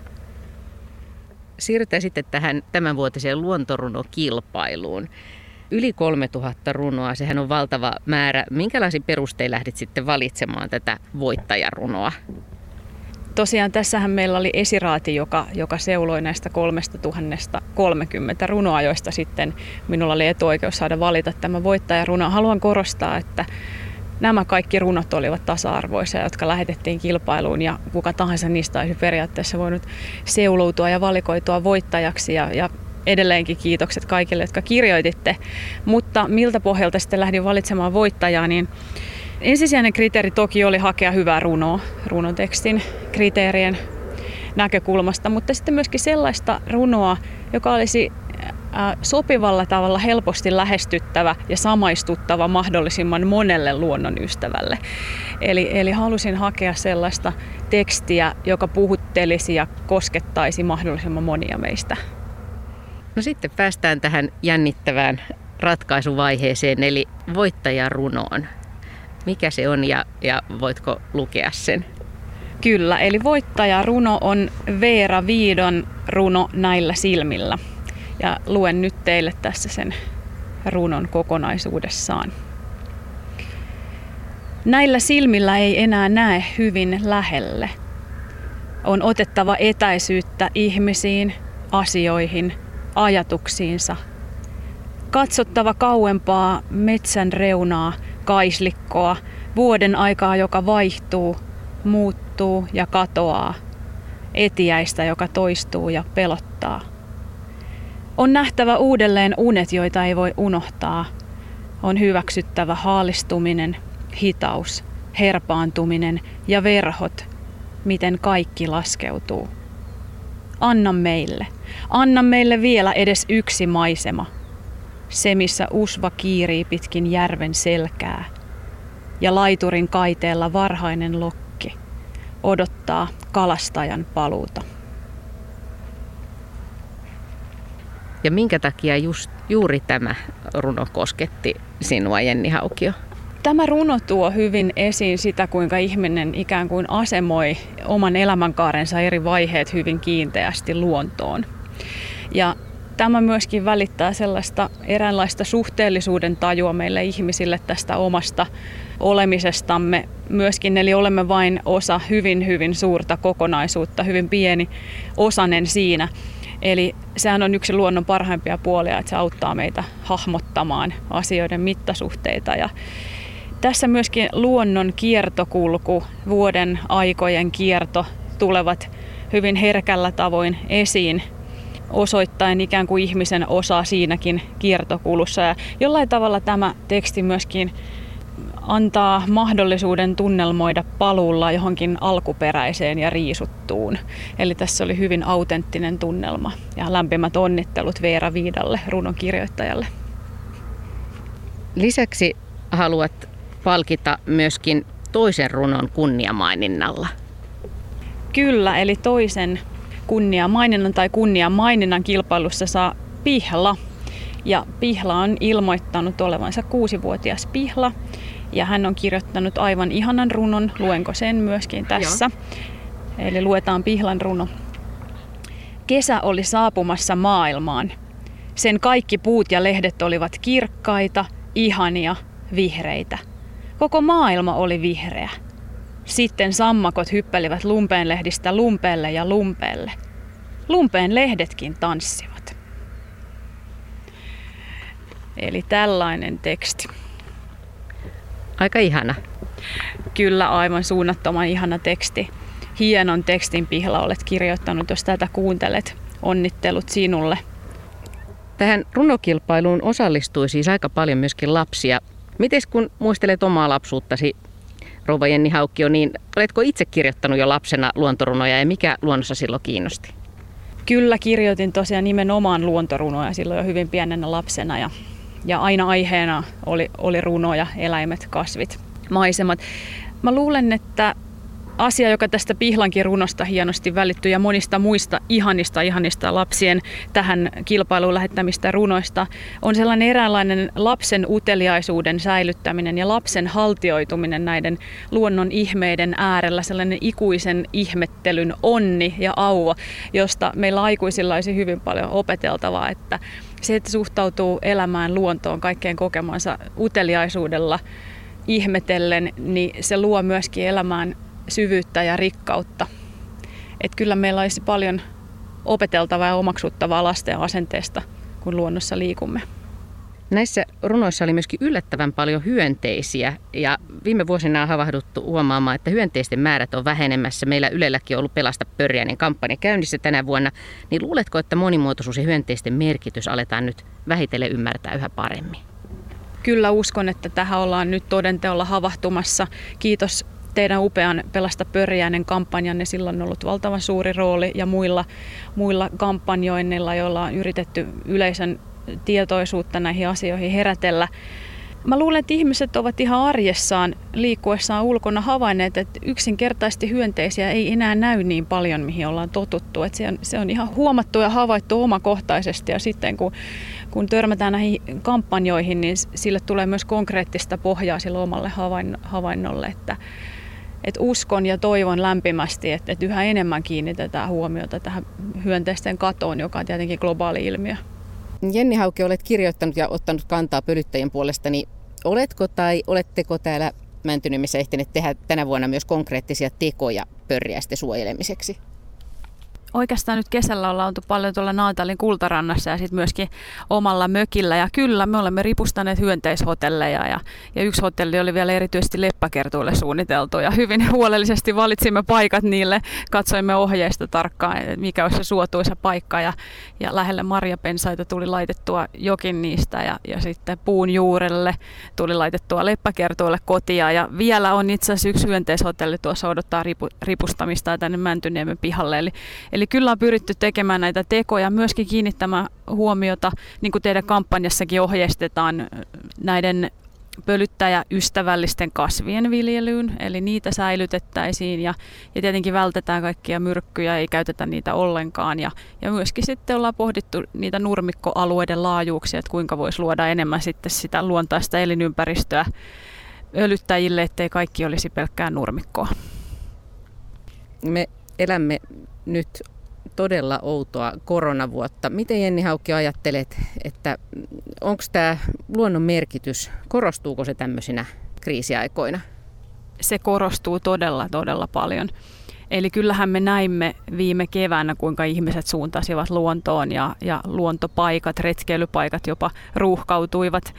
Siirrytään sitten tähän tämänvuotiseen luontorunokilpailuun. Yli 3000 runoa, sehän on valtava määrä. Minkälaisin perustein lähdit sitten valitsemaan tätä voittajarunoa? Tosiaan tässähän meillä oli esiraati, joka, joka seuloi näistä 3030 runoa, joista sitten minulla oli etuoikeus saada valita tämä voittajaruno. Haluan korostaa, että nämä kaikki runot olivat tasa-arvoisia, jotka lähetettiin kilpailuun ja kuka tahansa niistä olisi periaatteessa voinut seuloutua ja valikoitua voittajaksi ja, ja edelleenkin kiitokset kaikille, jotka kirjoititte. Mutta miltä pohjalta sitten lähdin valitsemaan voittajaa, niin ensisijainen kriteeri toki oli hakea hyvää runoa runotekstin kriteerien näkökulmasta, mutta sitten myöskin sellaista runoa, joka olisi sopivalla tavalla helposti lähestyttävä ja samaistuttava mahdollisimman monelle luonnon ystävälle. Eli, eli halusin hakea sellaista tekstiä, joka puhuttelisi ja koskettaisi mahdollisimman monia meistä. No sitten päästään tähän jännittävään ratkaisuvaiheeseen, eli voittajarunoon. Mikä se on ja, ja voitko lukea sen? Kyllä, eli voittajaruno on Veera Viidon runo näillä silmillä. Ja luen nyt teille tässä sen runon kokonaisuudessaan. Näillä silmillä ei enää näe hyvin lähelle. On otettava etäisyyttä ihmisiin, asioihin, ajatuksiinsa. Katsottava kauempaa metsän reunaa, kaislikkoa, vuoden aikaa, joka vaihtuu, muuttuu ja katoaa, etiäistä, joka toistuu ja pelottaa. On nähtävä uudelleen unet, joita ei voi unohtaa. On hyväksyttävä haalistuminen, hitaus, herpaantuminen ja verhot, miten kaikki laskeutuu. Anna meille, anna meille vielä edes yksi maisema. Se, missä usva kiirii pitkin järven selkää. Ja laiturin kaiteella varhainen lokki odottaa kalastajan paluuta. Ja minkä takia just, juuri tämä runo kosketti sinua, Jenni Haukio? Tämä runo tuo hyvin esiin sitä, kuinka ihminen ikään kuin asemoi oman elämänkaarensa eri vaiheet hyvin kiinteästi luontoon. Ja tämä myöskin välittää sellaista eräänlaista suhteellisuuden tajua meille ihmisille tästä omasta olemisestamme myöskin, eli olemme vain osa hyvin, hyvin suurta kokonaisuutta, hyvin pieni osanen siinä. Eli sehän on yksi luonnon parhaimpia puolia, että se auttaa meitä hahmottamaan asioiden mittasuhteita. Ja tässä myöskin luonnon kiertokulku, vuoden aikojen kierto tulevat hyvin herkällä tavoin esiin osoittain ikään kuin ihmisen osa siinäkin kiertokulussa. Ja jollain tavalla tämä teksti myöskin antaa mahdollisuuden tunnelmoida paluulla johonkin alkuperäiseen ja riisuttuun. Eli tässä oli hyvin autenttinen tunnelma ja lämpimät onnittelut Veera Viidalle, runon kirjoittajalle. Lisäksi haluat palkita myöskin toisen runon kunniamaininnalla. Kyllä, eli toisen kunniamaininnan tai kunniamaininnan kilpailussa saa Pihla. Ja Pihla on ilmoittanut olevansa kuusivuotias Pihla ja hän on kirjoittanut aivan ihanan runon. Luenko sen myöskin tässä? Joo. Eli luetaan Pihlan runo. Kesä oli saapumassa maailmaan. Sen kaikki puut ja lehdet olivat kirkkaita, ihania, vihreitä. Koko maailma oli vihreä. Sitten sammakot hyppelivät lumpeen lehdistä lumpeelle ja lumpeelle. Lumpeen lehdetkin tanssivat. Eli tällainen teksti. Aika ihana. Kyllä aivan suunnattoman ihana teksti. Hienon tekstin pihla olet kirjoittanut, jos tätä kuuntelet. Onnittelut sinulle. Tähän runokilpailuun osallistui siis aika paljon myöskin lapsia. Miten kun muistelet omaa lapsuuttasi, rouva Jenni Haukkio, niin oletko itse kirjoittanut jo lapsena luontorunoja ja mikä luonnossa silloin kiinnosti? Kyllä kirjoitin tosiaan nimenomaan luontorunoja silloin jo hyvin pienenä lapsena ja, ja aina aiheena oli, oli runoja, eläimet, kasvit, maisemat. Mä luulen, että asia, joka tästä Pihlankin runosta hienosti välittyy ja monista muista ihanista ihanista lapsien tähän kilpailuun lähettämistä runoista, on sellainen eräänlainen lapsen uteliaisuuden säilyttäminen ja lapsen haltioituminen näiden luonnon ihmeiden äärellä, sellainen ikuisen ihmettelyn onni ja auva, josta meillä aikuisilla olisi hyvin paljon opeteltavaa, että se, että suhtautuu elämään luontoon kaikkeen kokemansa uteliaisuudella, ihmetellen, niin se luo myöskin elämään syvyyttä ja rikkautta. Et kyllä meillä olisi paljon opeteltavaa ja omaksuttavaa lasten asenteesta, kun luonnossa liikumme. Näissä runoissa oli myöskin yllättävän paljon hyönteisiä ja viime vuosina on havahduttu huomaamaan, että hyönteisten määrät on vähenemässä. Meillä Ylelläkin on ollut Pelasta pörjäinen kampanja käynnissä tänä vuonna. Niin luuletko, että monimuotoisuus ja hyönteisten merkitys aletaan nyt vähitellen ymmärtää yhä paremmin? Kyllä uskon, että tähän ollaan nyt todenteolla havahtumassa. Kiitos teidän upean Pelasta pörjäinen kampanjanne. Sillä on ollut valtavan suuri rooli ja muilla, muilla kampanjoinnilla, joilla on yritetty yleisön tietoisuutta näihin asioihin herätellä. Mä luulen, että ihmiset ovat ihan arjessaan liikkuessaan ulkona havainneet, että yksinkertaisesti hyönteisiä ei enää näy niin paljon, mihin ollaan totuttu. Että se, on, se on ihan huomattu ja havaittu omakohtaisesti ja sitten kun, kun törmätään näihin kampanjoihin, niin sille tulee myös konkreettista pohjaa sille omalle havainnolle, että, että uskon ja toivon lämpimästi, että, että yhä enemmän kiinnitetään huomiota tähän hyönteisten katoon, joka on tietenkin globaali ilmiö. Jenni Hauke, olet kirjoittanut ja ottanut kantaa pölyttäjien puolesta, niin oletko tai oletteko täällä Mäntyniemessä ehtineet tehdä tänä vuonna myös konkreettisia tekoja pörjäisten suojelemiseksi? Oikeastaan nyt kesällä ollaan oltu paljon tuolla Naantalin kultarannassa ja sitten myöskin omalla mökillä. Ja kyllä, me olemme ripustaneet hyönteishotelleja ja, ja yksi hotelli oli vielä erityisesti leppäkertuille suunniteltu. Ja hyvin huolellisesti valitsimme paikat niille, katsoimme ohjeista tarkkaan, mikä olisi se suotuisa paikka. Ja, ja lähelle marjapensaita tuli laitettua jokin niistä ja, ja sitten puun juurelle tuli laitettua leppäkertuille kotia. Ja vielä on itse asiassa yksi hyönteishotelli tuossa odottaa ripu, ripustamista tänne Mäntyniemen pihalle. Eli, Eli kyllä on pyritty tekemään näitä tekoja, myöskin kiinnittämään huomiota, niin kuin teidän kampanjassakin ohjeistetaan näiden pölyttäjäystävällisten kasvien viljelyyn, eli niitä säilytettäisiin ja, ja tietenkin vältetään kaikkia myrkkyjä, ei käytetä niitä ollenkaan. Ja, ja myöskin sitten ollaan pohdittu niitä nurmikkoalueiden laajuuksia, että kuinka voisi luoda enemmän sitten sitä luontaista elinympäristöä ölyttäjille, ettei kaikki olisi pelkkää nurmikkoa. Me elämme nyt todella outoa koronavuotta. Miten Jenni Haukki ajattelet, että onko tämä luonnon merkitys, korostuuko se tämmöisinä kriisiaikoina? Se korostuu todella, todella paljon. Eli kyllähän me näimme viime keväänä, kuinka ihmiset suuntasivat luontoon ja, ja luontopaikat, retkeilypaikat jopa ruuhkautuivat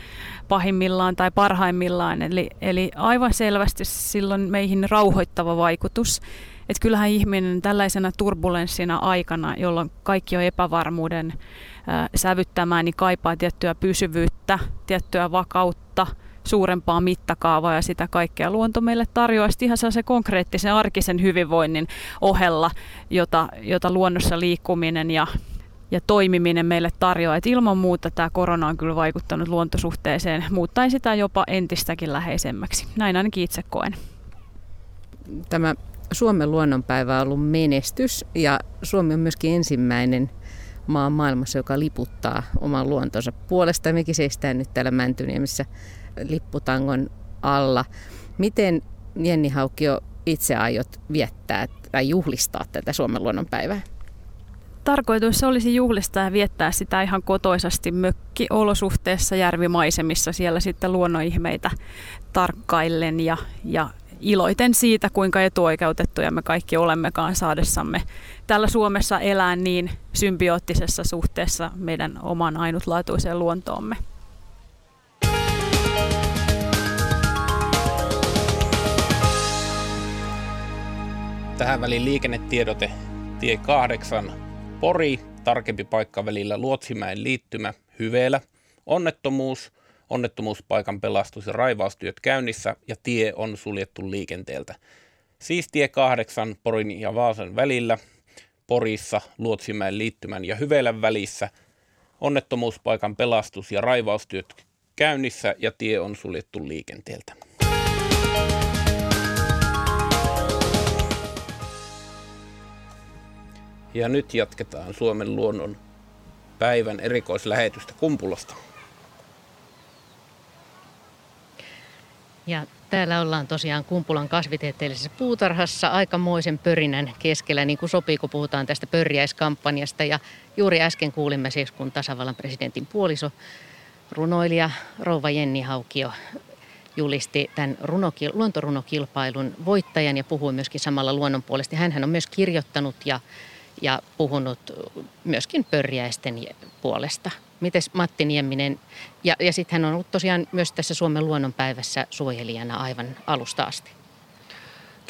pahimmillaan tai parhaimmillaan. Eli, eli aivan selvästi silloin meihin rauhoittava vaikutus. Että kyllähän ihminen tällaisena turbulenssina aikana, jolloin kaikki on epävarmuuden äh, sävyttämään, niin kaipaa tiettyä pysyvyyttä, tiettyä vakautta, suurempaa mittakaavaa ja sitä kaikkea luonto meille tarjoaisi ihan se konkreettisen arkisen hyvinvoinnin ohella, jota, jota luonnossa liikkuminen ja, ja toimiminen meille tarjoaa. Et ilman muuta tämä korona on kyllä vaikuttanut luontosuhteeseen, muuttaen sitä jopa entistäkin läheisemmäksi. Näin ainakin itse koen. Tämä Suomen luonnonpäivä on ollut menestys ja Suomi on myöskin ensimmäinen maa maailmassa, joka liputtaa oman luontonsa puolesta. Mekin seistään nyt täällä Mäntyniemessä lipputangon alla. Miten Jenni Haukio itse aiot viettää tai juhlistaa tätä Suomen luonnonpäivää? Tarkoitus olisi juhlistaa ja viettää sitä ihan kotoisasti mökkiolosuhteessa järvimaisemissa, siellä sitten luonnonihmeitä tarkkaillen ja, ja iloiten siitä, kuinka etuoikeutettuja me kaikki olemmekaan saadessamme täällä Suomessa elää niin symbioottisessa suhteessa meidän oman ainutlaatuiseen luontoomme. Tähän väliin liikennetiedote tie 8 Pori, tarkempi paikka välillä Luotsimäen liittymä Hyvelä. Onnettomuus, onnettomuuspaikan pelastus- ja raivaustyöt käynnissä ja tie on suljettu liikenteeltä. Siis tie 8 Porin ja Vaasan välillä, Porissa Luotsimäen liittymän ja Hyvelän välissä. Onnettomuuspaikan pelastus- ja raivaustyöt käynnissä ja tie on suljettu liikenteeltä. Ja nyt jatketaan Suomen luonnon päivän erikoislähetystä Kumpulasta. Ja täällä ollaan tosiaan Kumpulan kasvitieteellisessä puutarhassa aikamoisen pörinän keskellä, niin kuin sopii, kun puhutaan tästä pörjäiskampanjasta. Ja juuri äsken kuulimme siis, kun tasavallan presidentin puoliso, runoilija Rouva Jenni Haukio julisti tämän runokil- luontorunokilpailun voittajan ja puhui myöskin samalla luonnon puolesta. Hän on myös kirjoittanut ja ja puhunut myöskin pörjäisten puolesta. Mites Matti Nieminen, ja, ja sitten hän on ollut tosiaan myös tässä Suomen luonnonpäivässä suojelijana aivan alusta asti.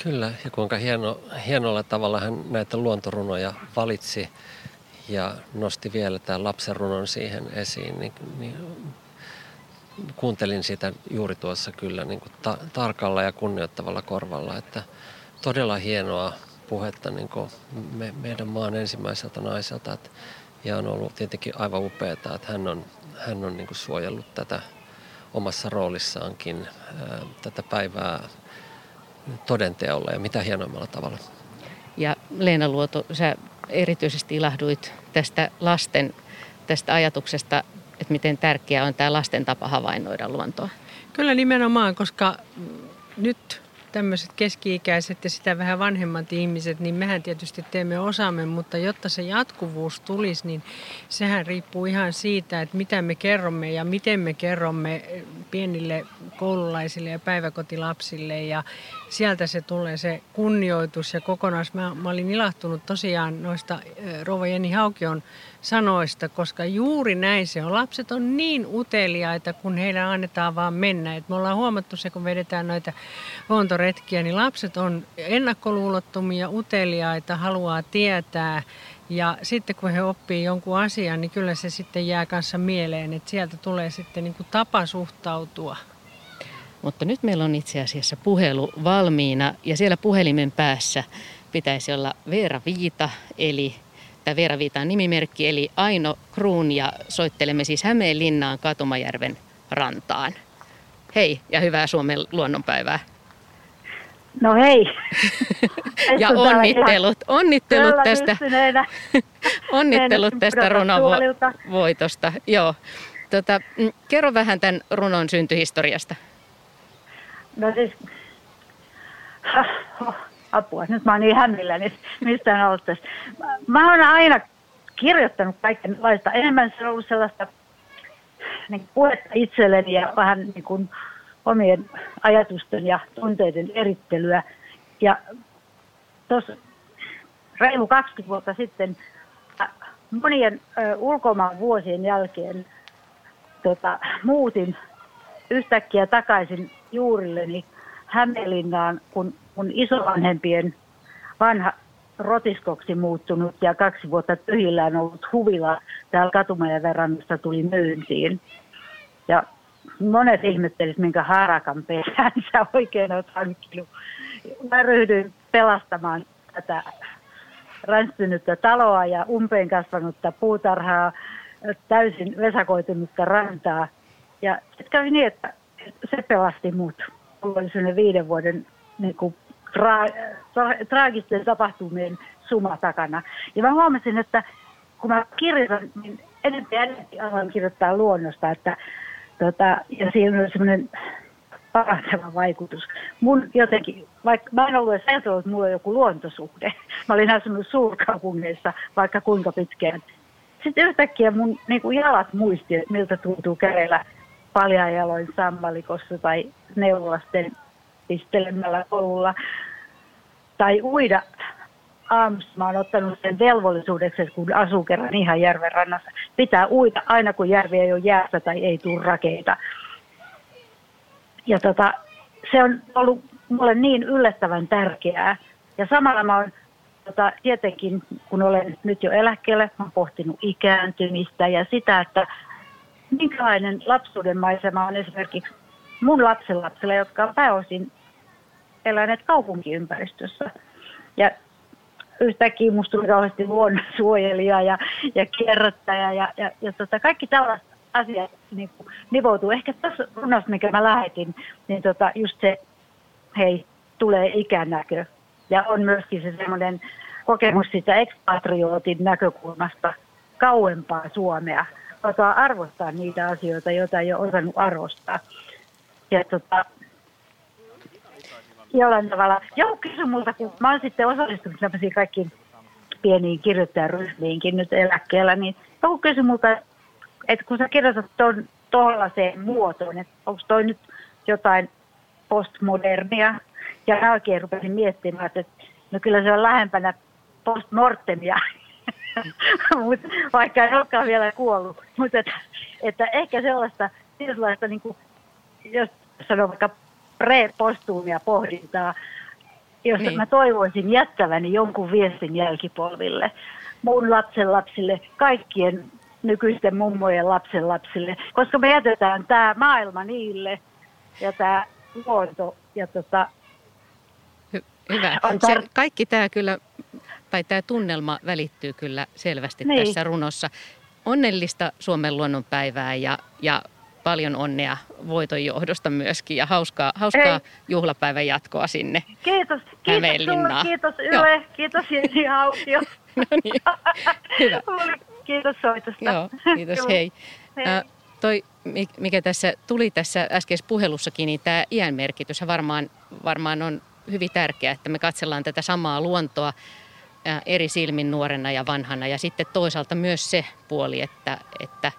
Kyllä, ja kuinka hieno, hienolla tavalla hän näitä luontorunoja valitsi ja nosti vielä tämän lapsen runon siihen esiin, niin, niin kuuntelin sitä juuri tuossa kyllä niin kuin ta- tarkalla ja kunnioittavalla korvalla, että todella hienoa puhetta niin me, meidän maan ensimmäiseltä naiselta. Et, ja on ollut tietenkin aivan upeaa, että hän on, hän on niin suojellut tätä omassa roolissaankin ää, tätä päivää todenteolla ja mitä hienoimmalla tavalla. Ja Leena Luoto, sä erityisesti ilahduit tästä lasten, tästä ajatuksesta, että miten tärkeää on tämä lasten tapa havainnoida luontoa. Kyllä nimenomaan, koska nyt tämmöiset keski-ikäiset ja sitä vähän vanhemmat ihmiset, niin mehän tietysti teemme osamme, mutta jotta se jatkuvuus tulisi, niin sehän riippuu ihan siitä, että mitä me kerromme ja miten me kerromme pienille koululaisille ja päiväkotilapsille ja sieltä se tulee se kunnioitus ja kokonais. Mä, mä olin ilahtunut tosiaan noista Rova Jenni Haukion sanoista, koska juuri näin se on. Lapset on niin uteliaita, kun heidän annetaan vaan mennä. Et me ollaan huomattu se, kun vedetään noita luontoretkiä, niin lapset on ennakkoluulottomia, uteliaita, haluaa tietää. Ja sitten kun he oppii jonkun asian, niin kyllä se sitten jää kanssa mieleen, että sieltä tulee sitten niin kuin tapa suhtautua. Mutta nyt meillä on itse asiassa puhelu valmiina ja siellä puhelimen päässä pitäisi olla Veera Viita, eli tämä Veera Viita on nimimerkki, eli Aino Kruun ja soittelemme siis Hämeenlinnaan Katumajärven rantaan. Hei ja hyvää Suomen luonnonpäivää. No hei. ja onnittelut, onnittelut tästä, onnittelut tästä runon voitosta. Joo. Tota, mm, kerro vähän tämän runon syntyhistoriasta. No siis, apua, nyt mä oon niin hämmillä, niin mistä aloittaisi. Mä oon aina kirjoittanut kaikenlaista. Enemmän se on ollut sellaista niin puhetta itselleni ja vähän niin kuin omien ajatusten ja tunteiden erittelyä. Ja tuossa reilu 20 vuotta sitten monien ö, ulkomaan vuosien jälkeen tota, muutin yhtäkkiä takaisin juurilleni Hämeenlinnaan, kun mun isovanhempien vanha rotiskoksi muuttunut ja kaksi vuotta tyhjillään ollut huvila täällä Katumajan verrannasta tuli myyntiin. Ja monet ihmettelis, minkä harakan perään sä oikein olet hankkinut. Mä ryhdyin pelastamaan tätä ränstynyttä taloa ja umpeen kasvanutta puutarhaa, täysin vesakoitunutta rantaa. Ja sitten kävi niin, että se pelasti mut. Sellainen viiden vuoden niin kuin, tra- tra- traagisten tapahtumien suma takana. Ja mä huomasin, että kun mä kirjoitan, niin enemmän ja enemmän aloin kirjoittaa luonnosta, että tota, ja siinä oli semmoinen parantava vaikutus. Mun jotenkin, vaikka mä en ollut edes ajatellut, että mulla on joku luontosuhde. Mä olin asunut suurkaupungeissa vaikka kuinka pitkään. Sitten yhtäkkiä mun niin kuin jalat muisti, miltä tuntuu kävellä paljajaloin sammalikossa tai neuvolasten pistelemällä polulla. Tai uida aamussa mä oon ottanut sen velvollisuudeksi, kun asuu kerran ihan järven rannassa, pitää uida aina kun järvi ei ole jäässä tai ei tule rakeita. Ja tota, se on ollut mulle niin yllättävän tärkeää, Ja samalla mä oon tota, tietenkin, kun olen nyt jo eläkkeellä, mä oon pohtinut ikääntymistä ja sitä, että minkälainen lapsuuden maisema on esimerkiksi mun lapsenlapsilla, jotka on pääosin eläneet kaupunkiympäristössä. Ja yhtäkkiä musta tuli kauheasti luonnonsuojelija ja, ja kierrättäjä ja, ja, ja tota, kaikki tällaiset asiat niin nivoutuu. Ehkä tässä runossa, mikä mä lähetin, niin tota, just se, hei, tulee ikänäkö. Ja on myöskin se semmoinen kokemus sitä ekspatriootin näkökulmasta kauempaa Suomea. Osaa arvostaa niitä asioita, joita ei ole osannut arvostaa. Ja tota, jollain tavalla, joo kysy multa, kun mä oon sitten osallistunut tämmöisiin kaikkiin pieniin kirjoittajaryhmiinkin nyt eläkkeellä, niin joku kysyi multa, että kun sä kirjoitat tuon tuollaiseen muotoon, että onko toi nyt jotain postmodernia, ja mä oikein rupesin miettimään, että no kyllä se on lähempänä postmortemia, Mut, vaikka en olekaan vielä kuollut. Mutta että, että ehkä sellaista, sellaista niin kuin, jos sanoo vaikka pre-postuumia pohdintaa, josta niin. mä toivoisin jättäväni jonkun viestin jälkipolville, mun lapsen lapsille, kaikkien nykyisten mummojen lapsen lapsille, koska me jätetään tämä maailma niille ja tämä luonto ja tota, Hy- Hyvä. Se, kaikki tämä kyllä, tai tämä tunnelma välittyy kyllä selvästi niin. tässä runossa. Onnellista Suomen luonnonpäivää ja, ja paljon onnea voiton johdosta myöskin ja hauskaa, hauskaa juhlapäivän jatkoa sinne Kiitos, kiitos sulle, kiitos Yle, Joo. kiitos Jenni Autio. no niin, hyvä. Kiitos soitosta. Joo, kiitos, hei. hei. Äh, toi, mikä tässä tuli tässä äskeisessä puhelussakin, niin tämä iän merkitys varmaan, varmaan on hyvin tärkeää, että me katsellaan tätä samaa luontoa eri silmin nuorena ja vanhana. Ja sitten toisaalta myös se puoli, että, että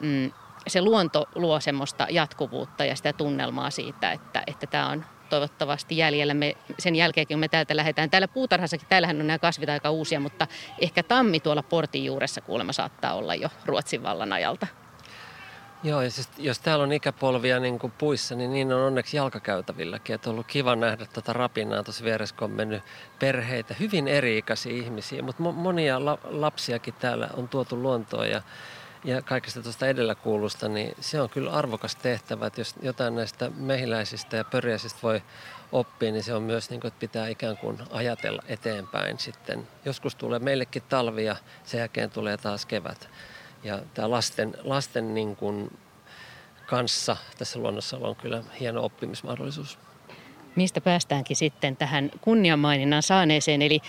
mm, se luonto luo semmoista jatkuvuutta ja sitä tunnelmaa siitä, että, että tämä on toivottavasti jäljellä. Me, sen jälkeen, kun me täältä lähdetään. Täällä puutarhassakin, täällähän on nämä kasvit aika uusia, mutta ehkä tammi tuolla portin juuressa kuulemma saattaa olla jo Ruotsin vallan ajalta. Joo, ja siis, jos täällä on ikäpolvia niin kuin puissa, niin niin on onneksi jalkakäytävilläkin. Että on ollut kiva nähdä tätä rapinaa tuossa vieressä, kun on mennyt perheitä, hyvin eri-ikäisiä ihmisiä. Mutta monia la- lapsiakin täällä on tuotu luontoon ja ja kaikesta tuosta edellä kuulusta, niin se on kyllä arvokas tehtävä, että jos jotain näistä mehiläisistä ja pörjäisistä voi oppia, niin se on myös niin kuin, että pitää ikään kuin ajatella eteenpäin sitten. Joskus tulee meillekin talvi ja sen jälkeen tulee taas kevät. Ja tämä lasten, lasten niin kuin kanssa tässä luonnossa on kyllä hieno oppimismahdollisuus. Mistä päästäänkin sitten tähän kunniamaininnan saaneeseen, eli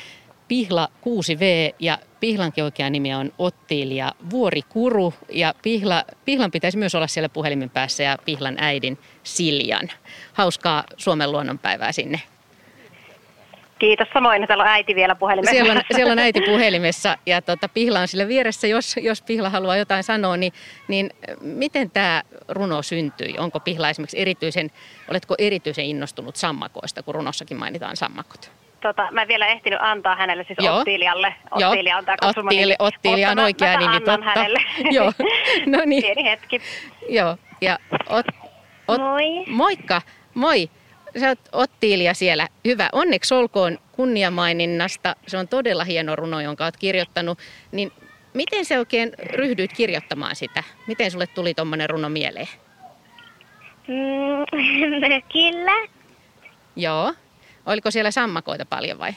Pihla 6V ja Pihlankin oikea nimi on Ottilia Vuorikuru ja Pihla, Pihlan pitäisi myös olla siellä puhelimen päässä ja Pihlan äidin Siljan. Hauskaa Suomen luonnonpäivää sinne. Kiitos samoin, täällä on äiti vielä puhelimessa. Siellä on, siellä on äiti puhelimessa ja tuota, Pihla on sillä vieressä, jos, jos Pihla haluaa jotain sanoa, niin, niin miten tämä runo syntyi? Onko Pihla esimerkiksi erityisen, oletko erityisen innostunut sammakoista, kun runossakin mainitaan sammakot? tota, mä en vielä ehtinyt antaa hänelle, siis Joo. Ottilialle. Ottilia on tämä Ottiili, Ottilia on oikea nimi, totta. hänelle. Joo, no niin. Pieni hetki. Joo, ja ot, ot, Moi. Moikka, moi. Sä oot Ottiilia siellä. Hyvä. Onneksi olkoon kunniamaininnasta. Se on todella hieno runo, jonka oot kirjoittanut. Niin miten se oikein ryhdyit kirjoittamaan sitä? Miten sulle tuli tuommoinen runo mieleen? Mm, kyllä. Joo. Oliko siellä sammakoita paljon vai?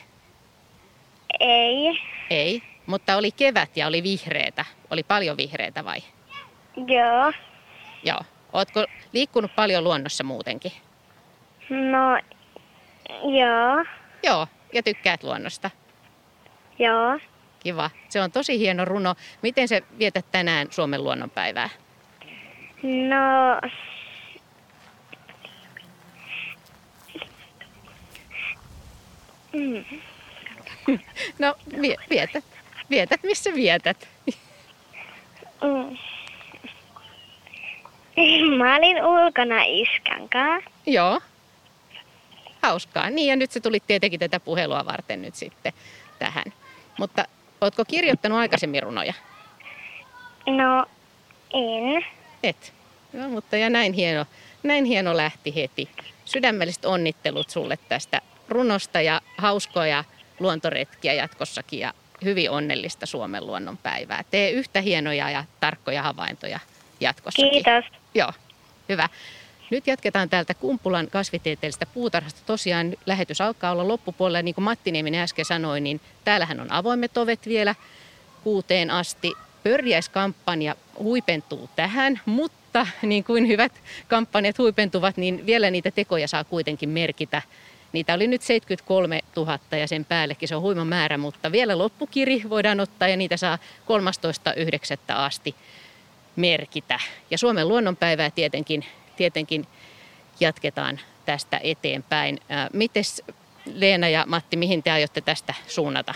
Ei. Ei, mutta oli kevät ja oli vihreitä. Oli paljon vihreitä vai? Joo. Joo. Ootko liikkunut paljon luonnossa muutenkin? No, joo. Joo, ja tykkäät luonnosta? Joo. Kiva. Se on tosi hieno runo. Miten se vietät tänään Suomen luonnonpäivää? No, Mm. No, vietät. Vietät, missä vietät? Mm. Mä olin ulkona iskän kanssa. Joo. Hauskaa. Niin ja nyt se tuli tietenkin tätä puhelua varten nyt sitten tähän. Mutta ootko kirjoittanut aikaisemmin runoja? No, en. Et. No, mutta ja näin hieno, näin hieno lähti heti. Sydämelliset onnittelut sulle tästä runosta ja hauskoja luontoretkiä jatkossakin ja hyvin onnellista Suomen luonnonpäivää. Tee yhtä hienoja ja tarkkoja havaintoja jatkossakin. Kiitos. Joo, hyvä. Nyt jatketaan täältä Kumpulan kasvitieteellisestä puutarhasta. Tosiaan lähetys alkaa olla loppupuolella. Niin kuin Matti Nieminen äsken sanoi, niin täällähän on avoimet ovet vielä kuuteen asti. Pörjäiskampanja huipentuu tähän, mutta niin kuin hyvät kampanjat huipentuvat, niin vielä niitä tekoja saa kuitenkin merkitä. Niitä oli nyt 73 000 ja sen päällekin, se on huima määrä, mutta vielä loppukiri voidaan ottaa ja niitä saa 13.9. asti merkitä. Ja Suomen luonnonpäivää tietenkin, tietenkin jatketaan tästä eteenpäin. Mites Leena ja Matti, mihin te aiotte tästä suunnata?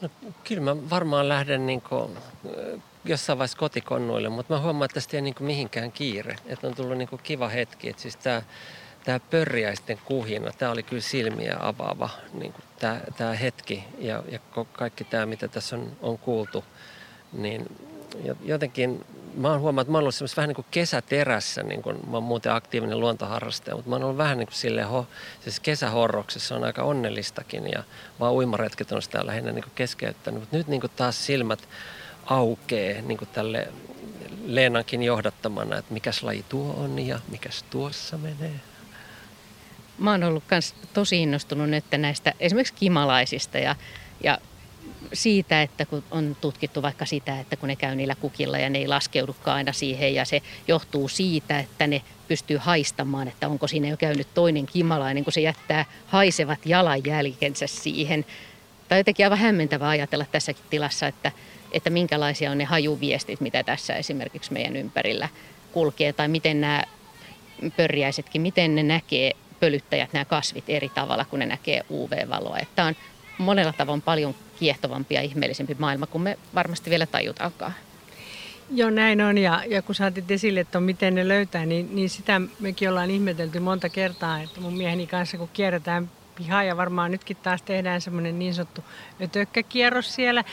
No, kyllä mä varmaan lähden niin kuin, jossain vaiheessa kotikonnuille, mutta mä huomaan, että tästä ei niin mihinkään kiire. Että on tullut niin kuin kiva hetki. Että siis tämä, tämä pörjäisten kuhina, tämä oli kyllä silmiä avaava niin kuin tämä, tämä hetki ja, ja kaikki tämä, mitä tässä on, on kuultu, niin jotenkin mä oon huomannut, että mä oon ollut vähän niin kuin kesäterässä, niin kuin, mä oon muuten aktiivinen luontoharrastaja, mutta mä oon ollut vähän niin kuin silleen, ho, siis kesähorroksessa on aika onnellistakin ja vaan uimaretket on sitä lähinnä niin kuin keskeyttänyt, mutta nyt niin kuin taas silmät aukee niin kuin tälle Leenankin johdattamana, että mikäs laji tuo on ja mikäs tuossa menee. Mä oon ollut myös tosi innostunut nyt näistä esimerkiksi kimalaisista ja, ja siitä, että kun on tutkittu vaikka sitä, että kun ne käy niillä kukilla ja ne ei laskeudukaan aina siihen ja se johtuu siitä, että ne pystyy haistamaan, että onko siinä jo käynyt toinen kimalainen, kun se jättää haisevat jalanjälkensä siihen. Tai jotenkin aivan hämmentävää ajatella tässäkin tilassa, että, että minkälaisia on ne hajuviestit, mitä tässä esimerkiksi meidän ympärillä kulkee, tai miten nämä pörjäisetkin, miten ne näkee pölyttäjät, nämä kasvit eri tavalla, kun ne näkee UV-valoa. Että on monella tavoin paljon kiehtovampi ja ihmeellisempi maailma kuin me varmasti vielä tajutaankaan. Joo, näin on. Ja, ja kun saatit esille, että miten ne löytää, niin, niin sitä mekin ollaan ihmetelty monta kertaa, että mun mieheni kanssa kun kierretään pihaa ja varmaan nytkin taas tehdään semmoinen niin sanottu ötökkäkierros siellä,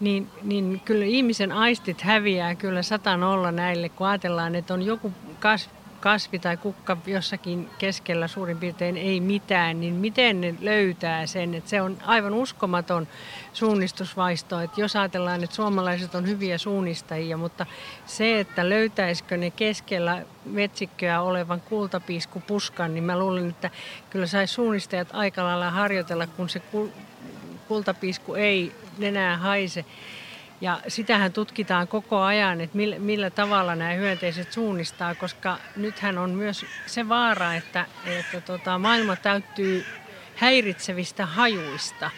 niin, niin kyllä ihmisen aistit häviää kyllä satan olla näille, kun ajatellaan, että on joku kasvi, kasvi tai kukka jossakin keskellä suurin piirtein ei mitään, niin miten ne löytää sen? Että se on aivan uskomaton suunnistusvaisto. Että jos ajatellaan, että suomalaiset on hyviä suunnistajia, mutta se, että löytäisikö ne keskellä metsikköä olevan kultapiiskupuskan, niin mä luulen, että kyllä saisi suunnistajat aika lailla harjoitella, kun se kultapiisku ei enää haise. Ja sitähän tutkitaan koko ajan, että millä, millä tavalla nämä hyönteiset suunnistaa, koska nythän on myös se vaara, että, että tota, maailma täyttyy häiritsevistä hajuista.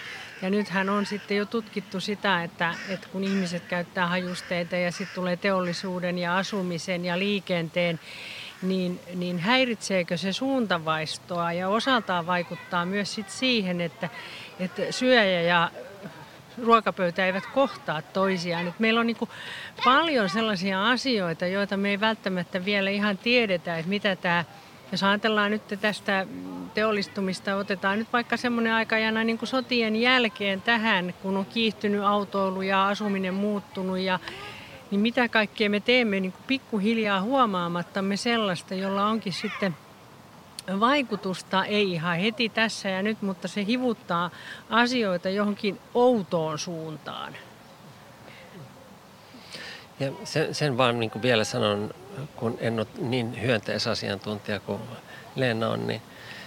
Ja nythän on sitten jo tutkittu sitä, että, että kun ihmiset käyttää hajusteita ja sitten tulee teollisuuden ja asumisen ja liikenteen, niin, niin häiritseekö se suuntavaistoa ja osaltaan vaikuttaa myös sit siihen, että, että syöjä ja ruokapöytä eivät kohtaa toisiaan. Et meillä on niin paljon sellaisia asioita, joita me ei välttämättä vielä ihan tiedetä, että mitä tämä jos ajatellaan nyt tästä teollistumista, otetaan nyt vaikka semmoinen aikajana niin sotien jälkeen tähän, kun on kiihtynyt autoilu ja asuminen muuttunut ja niin mitä kaikkea me teemme niin pikkuhiljaa huomaamattamme sellaista, jolla onkin sitten vaikutusta, ei ihan heti tässä ja nyt, mutta se hivuttaa asioita johonkin outoon suuntaan. Ja sen, sen vaan niin vielä sanon, kun en ole niin hyönteisasiantuntija kuin Leena on, niin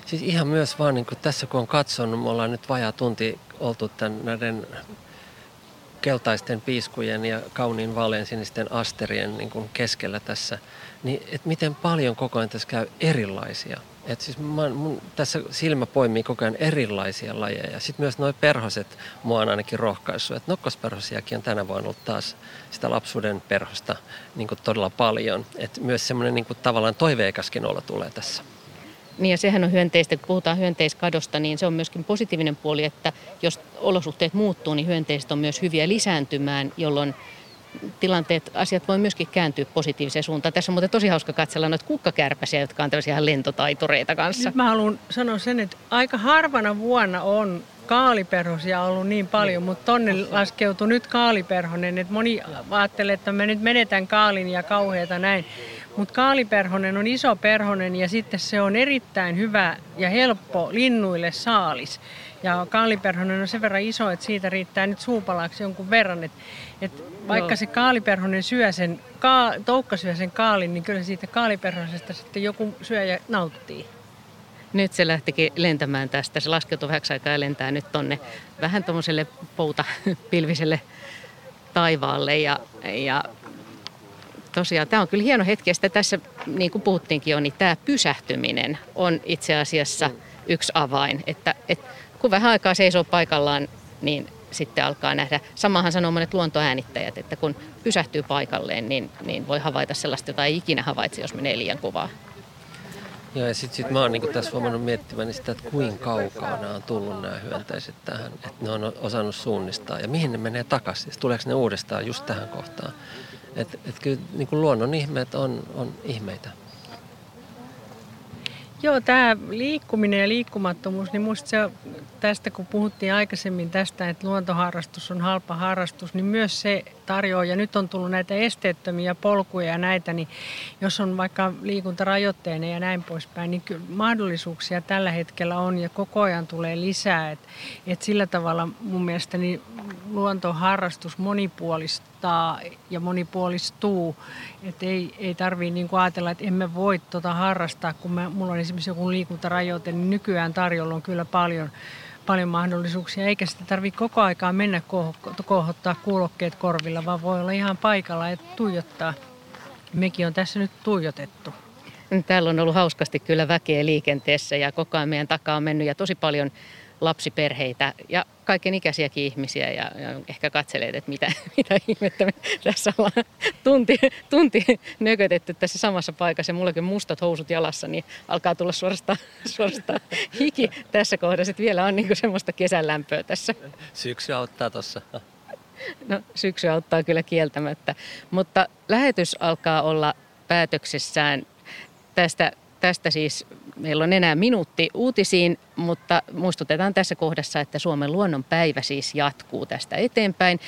siis ihan myös vaan niin kuin tässä kun on katsonut, me ollaan nyt vajaa tunti oltu tämän näiden keltaisten piiskujen ja kauniin vaaleansinisten asterien niin kuin keskellä tässä, niin että miten paljon koko ajan tässä käy erilaisia et siis mä, mun, tässä silmä poimii koko ajan erilaisia lajeja. Sitten myös nuo perhoset mua on ainakin rohkaissut. Että nokkosperhosiakin on tänä vuonna ollut taas sitä lapsuuden perhosta niin todella paljon. Et myös semmoinen niin tavallaan toiveikaskin olla tulee tässä. Niin ja sehän on hyönteistä, kun puhutaan hyönteiskadosta, niin se on myöskin positiivinen puoli, että jos olosuhteet muuttuu, niin hyönteiset on myös hyviä lisääntymään, jolloin tilanteet, asiat voi myöskin kääntyä positiiviseen suuntaan. Tässä on muuten tosi hauska katsella noita kukkakärpäsiä, jotka on tällaisia lentotaitureita kanssa. Nyt mä haluan sanoa sen, että aika harvana vuonna on kaaliperhosia ollut niin paljon, mutta tonne laskeutui nyt kaaliperhonen. Että moni ajattelee, että mä nyt menetän kaalin ja kauheita näin. Mutta kaaliperhonen on iso perhonen ja sitten se on erittäin hyvä ja helppo linnuille saalis. Ja kaaliperhonen on sen verran iso, että siitä riittää nyt suupalaksi jonkun verran. Et, et vaikka Joo. se kaaliperhonen syö sen, ka, toukka syö sen kaalin, niin kyllä siitä kaaliperhosesta sitten joku syöjä nauttii. Nyt se lähtikin lentämään tästä. Se laskeutui vähäksi aikaa ja lentää nyt tonne vähän tuommoiselle poutapilviselle taivaalle. Ja, ja tosiaan tämä on kyllä hieno hetki. Ja tässä, niin kuin puhuttiinkin jo, niin tämä pysähtyminen on itse asiassa yksi avain. Että, että kun vähän aikaa seisoo paikallaan, niin sitten alkaa nähdä. Samahan sanoo monet luontoäänittäjät, että kun pysähtyy paikalleen, niin, niin voi havaita sellaista, jota ei ikinä havaitse, jos menee liian kovaa. Joo, ja sitten sit mä oon niinku tässä huomannut miettimäni sitä, että kuinka kaukaa nämä on tullut nämä hyönteiset tähän. Että ne on osannut suunnistaa ja mihin ne menee takaisin. Tuleeko ne uudestaan just tähän kohtaan. Että et kyllä niinku luonnon ihmeet on, on ihmeitä. Joo, tämä liikkuminen ja liikkumattomuus, niin musta se tästä kun puhuttiin aikaisemmin tästä, että luontoharrastus on halpa harrastus, niin myös se tarjoaa, ja nyt on tullut näitä esteettömiä polkuja ja näitä, niin jos on vaikka liikuntarajoitteinen ja näin poispäin, niin kyllä mahdollisuuksia tällä hetkellä on ja koko ajan tulee lisää. että et sillä tavalla mun mielestä niin luontoharrastus monipuolistaa ja monipuolistuu. Että ei, ei tarvitse niin ajatella, että emme voi tuota harrastaa, kun mä, mulla on esimerkiksi joku liikuntarajoite, niin nykyään tarjolla on kyllä paljon paljon mahdollisuuksia, eikä sitä tarvitse koko aikaa mennä kohottaa kuulokkeet korvilla, vaan voi olla ihan paikalla ja tuijottaa. Mekin on tässä nyt tuijotettu. Täällä on ollut hauskasti kyllä väkeä liikenteessä ja koko ajan meidän takaa on mennyt ja tosi paljon lapsiperheitä ja kaiken ikäisiäkin ihmisiä ja, ja ehkä katselee, että mitä, mitä ihmettä me tässä ollaan tunti, tunti nökötetty tässä samassa paikassa ja mullakin mustat housut jalassa, niin alkaa tulla suorastaan, suorastaan hiki tässä kohdassa, että vielä on niinku semmoista kesänlämpöä tässä. Syksy auttaa tuossa. No syksy auttaa kyllä kieltämättä, mutta lähetys alkaa olla päätöksessään tästä Tästä siis meillä on enää minuutti uutisiin, mutta muistutetaan tässä kohdassa, että Suomen luonnon päivä siis jatkuu tästä eteenpäin.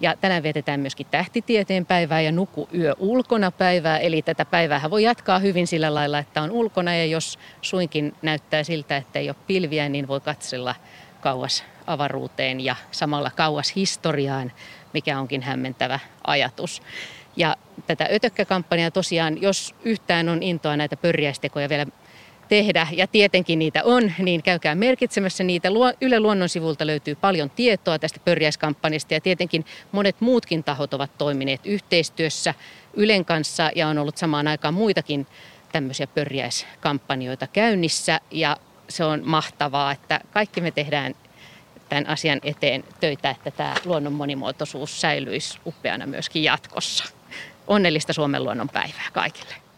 Ja tänään vietetään myöskin tähtitieteen päivää ja nuku yö ulkona päivää. Eli tätä päivää voi jatkaa hyvin sillä lailla, että on ulkona ja jos suinkin näyttää siltä, että ei ole pilviä, niin voi katsella kauas avaruuteen ja samalla kauas historiaan, mikä onkin hämmentävä ajatus. Ja tätä ötökkäkampanjaa tosiaan, jos yhtään on intoa näitä pörjäistekoja vielä tehdä, ja tietenkin niitä on, niin käykää merkitsemässä niitä. Yle Luonnon sivulta löytyy paljon tietoa tästä pörjäiskampanjasta, ja tietenkin monet muutkin tahot ovat toimineet yhteistyössä Ylen kanssa, ja on ollut samaan aikaan muitakin tämmöisiä pörjäiskampanjoita käynnissä, ja se on mahtavaa, että kaikki me tehdään tämän asian eteen töitä, että tämä luonnon monimuotoisuus säilyisi upeana myöskin jatkossa onnellista Suomen luonnon päivää kaikille.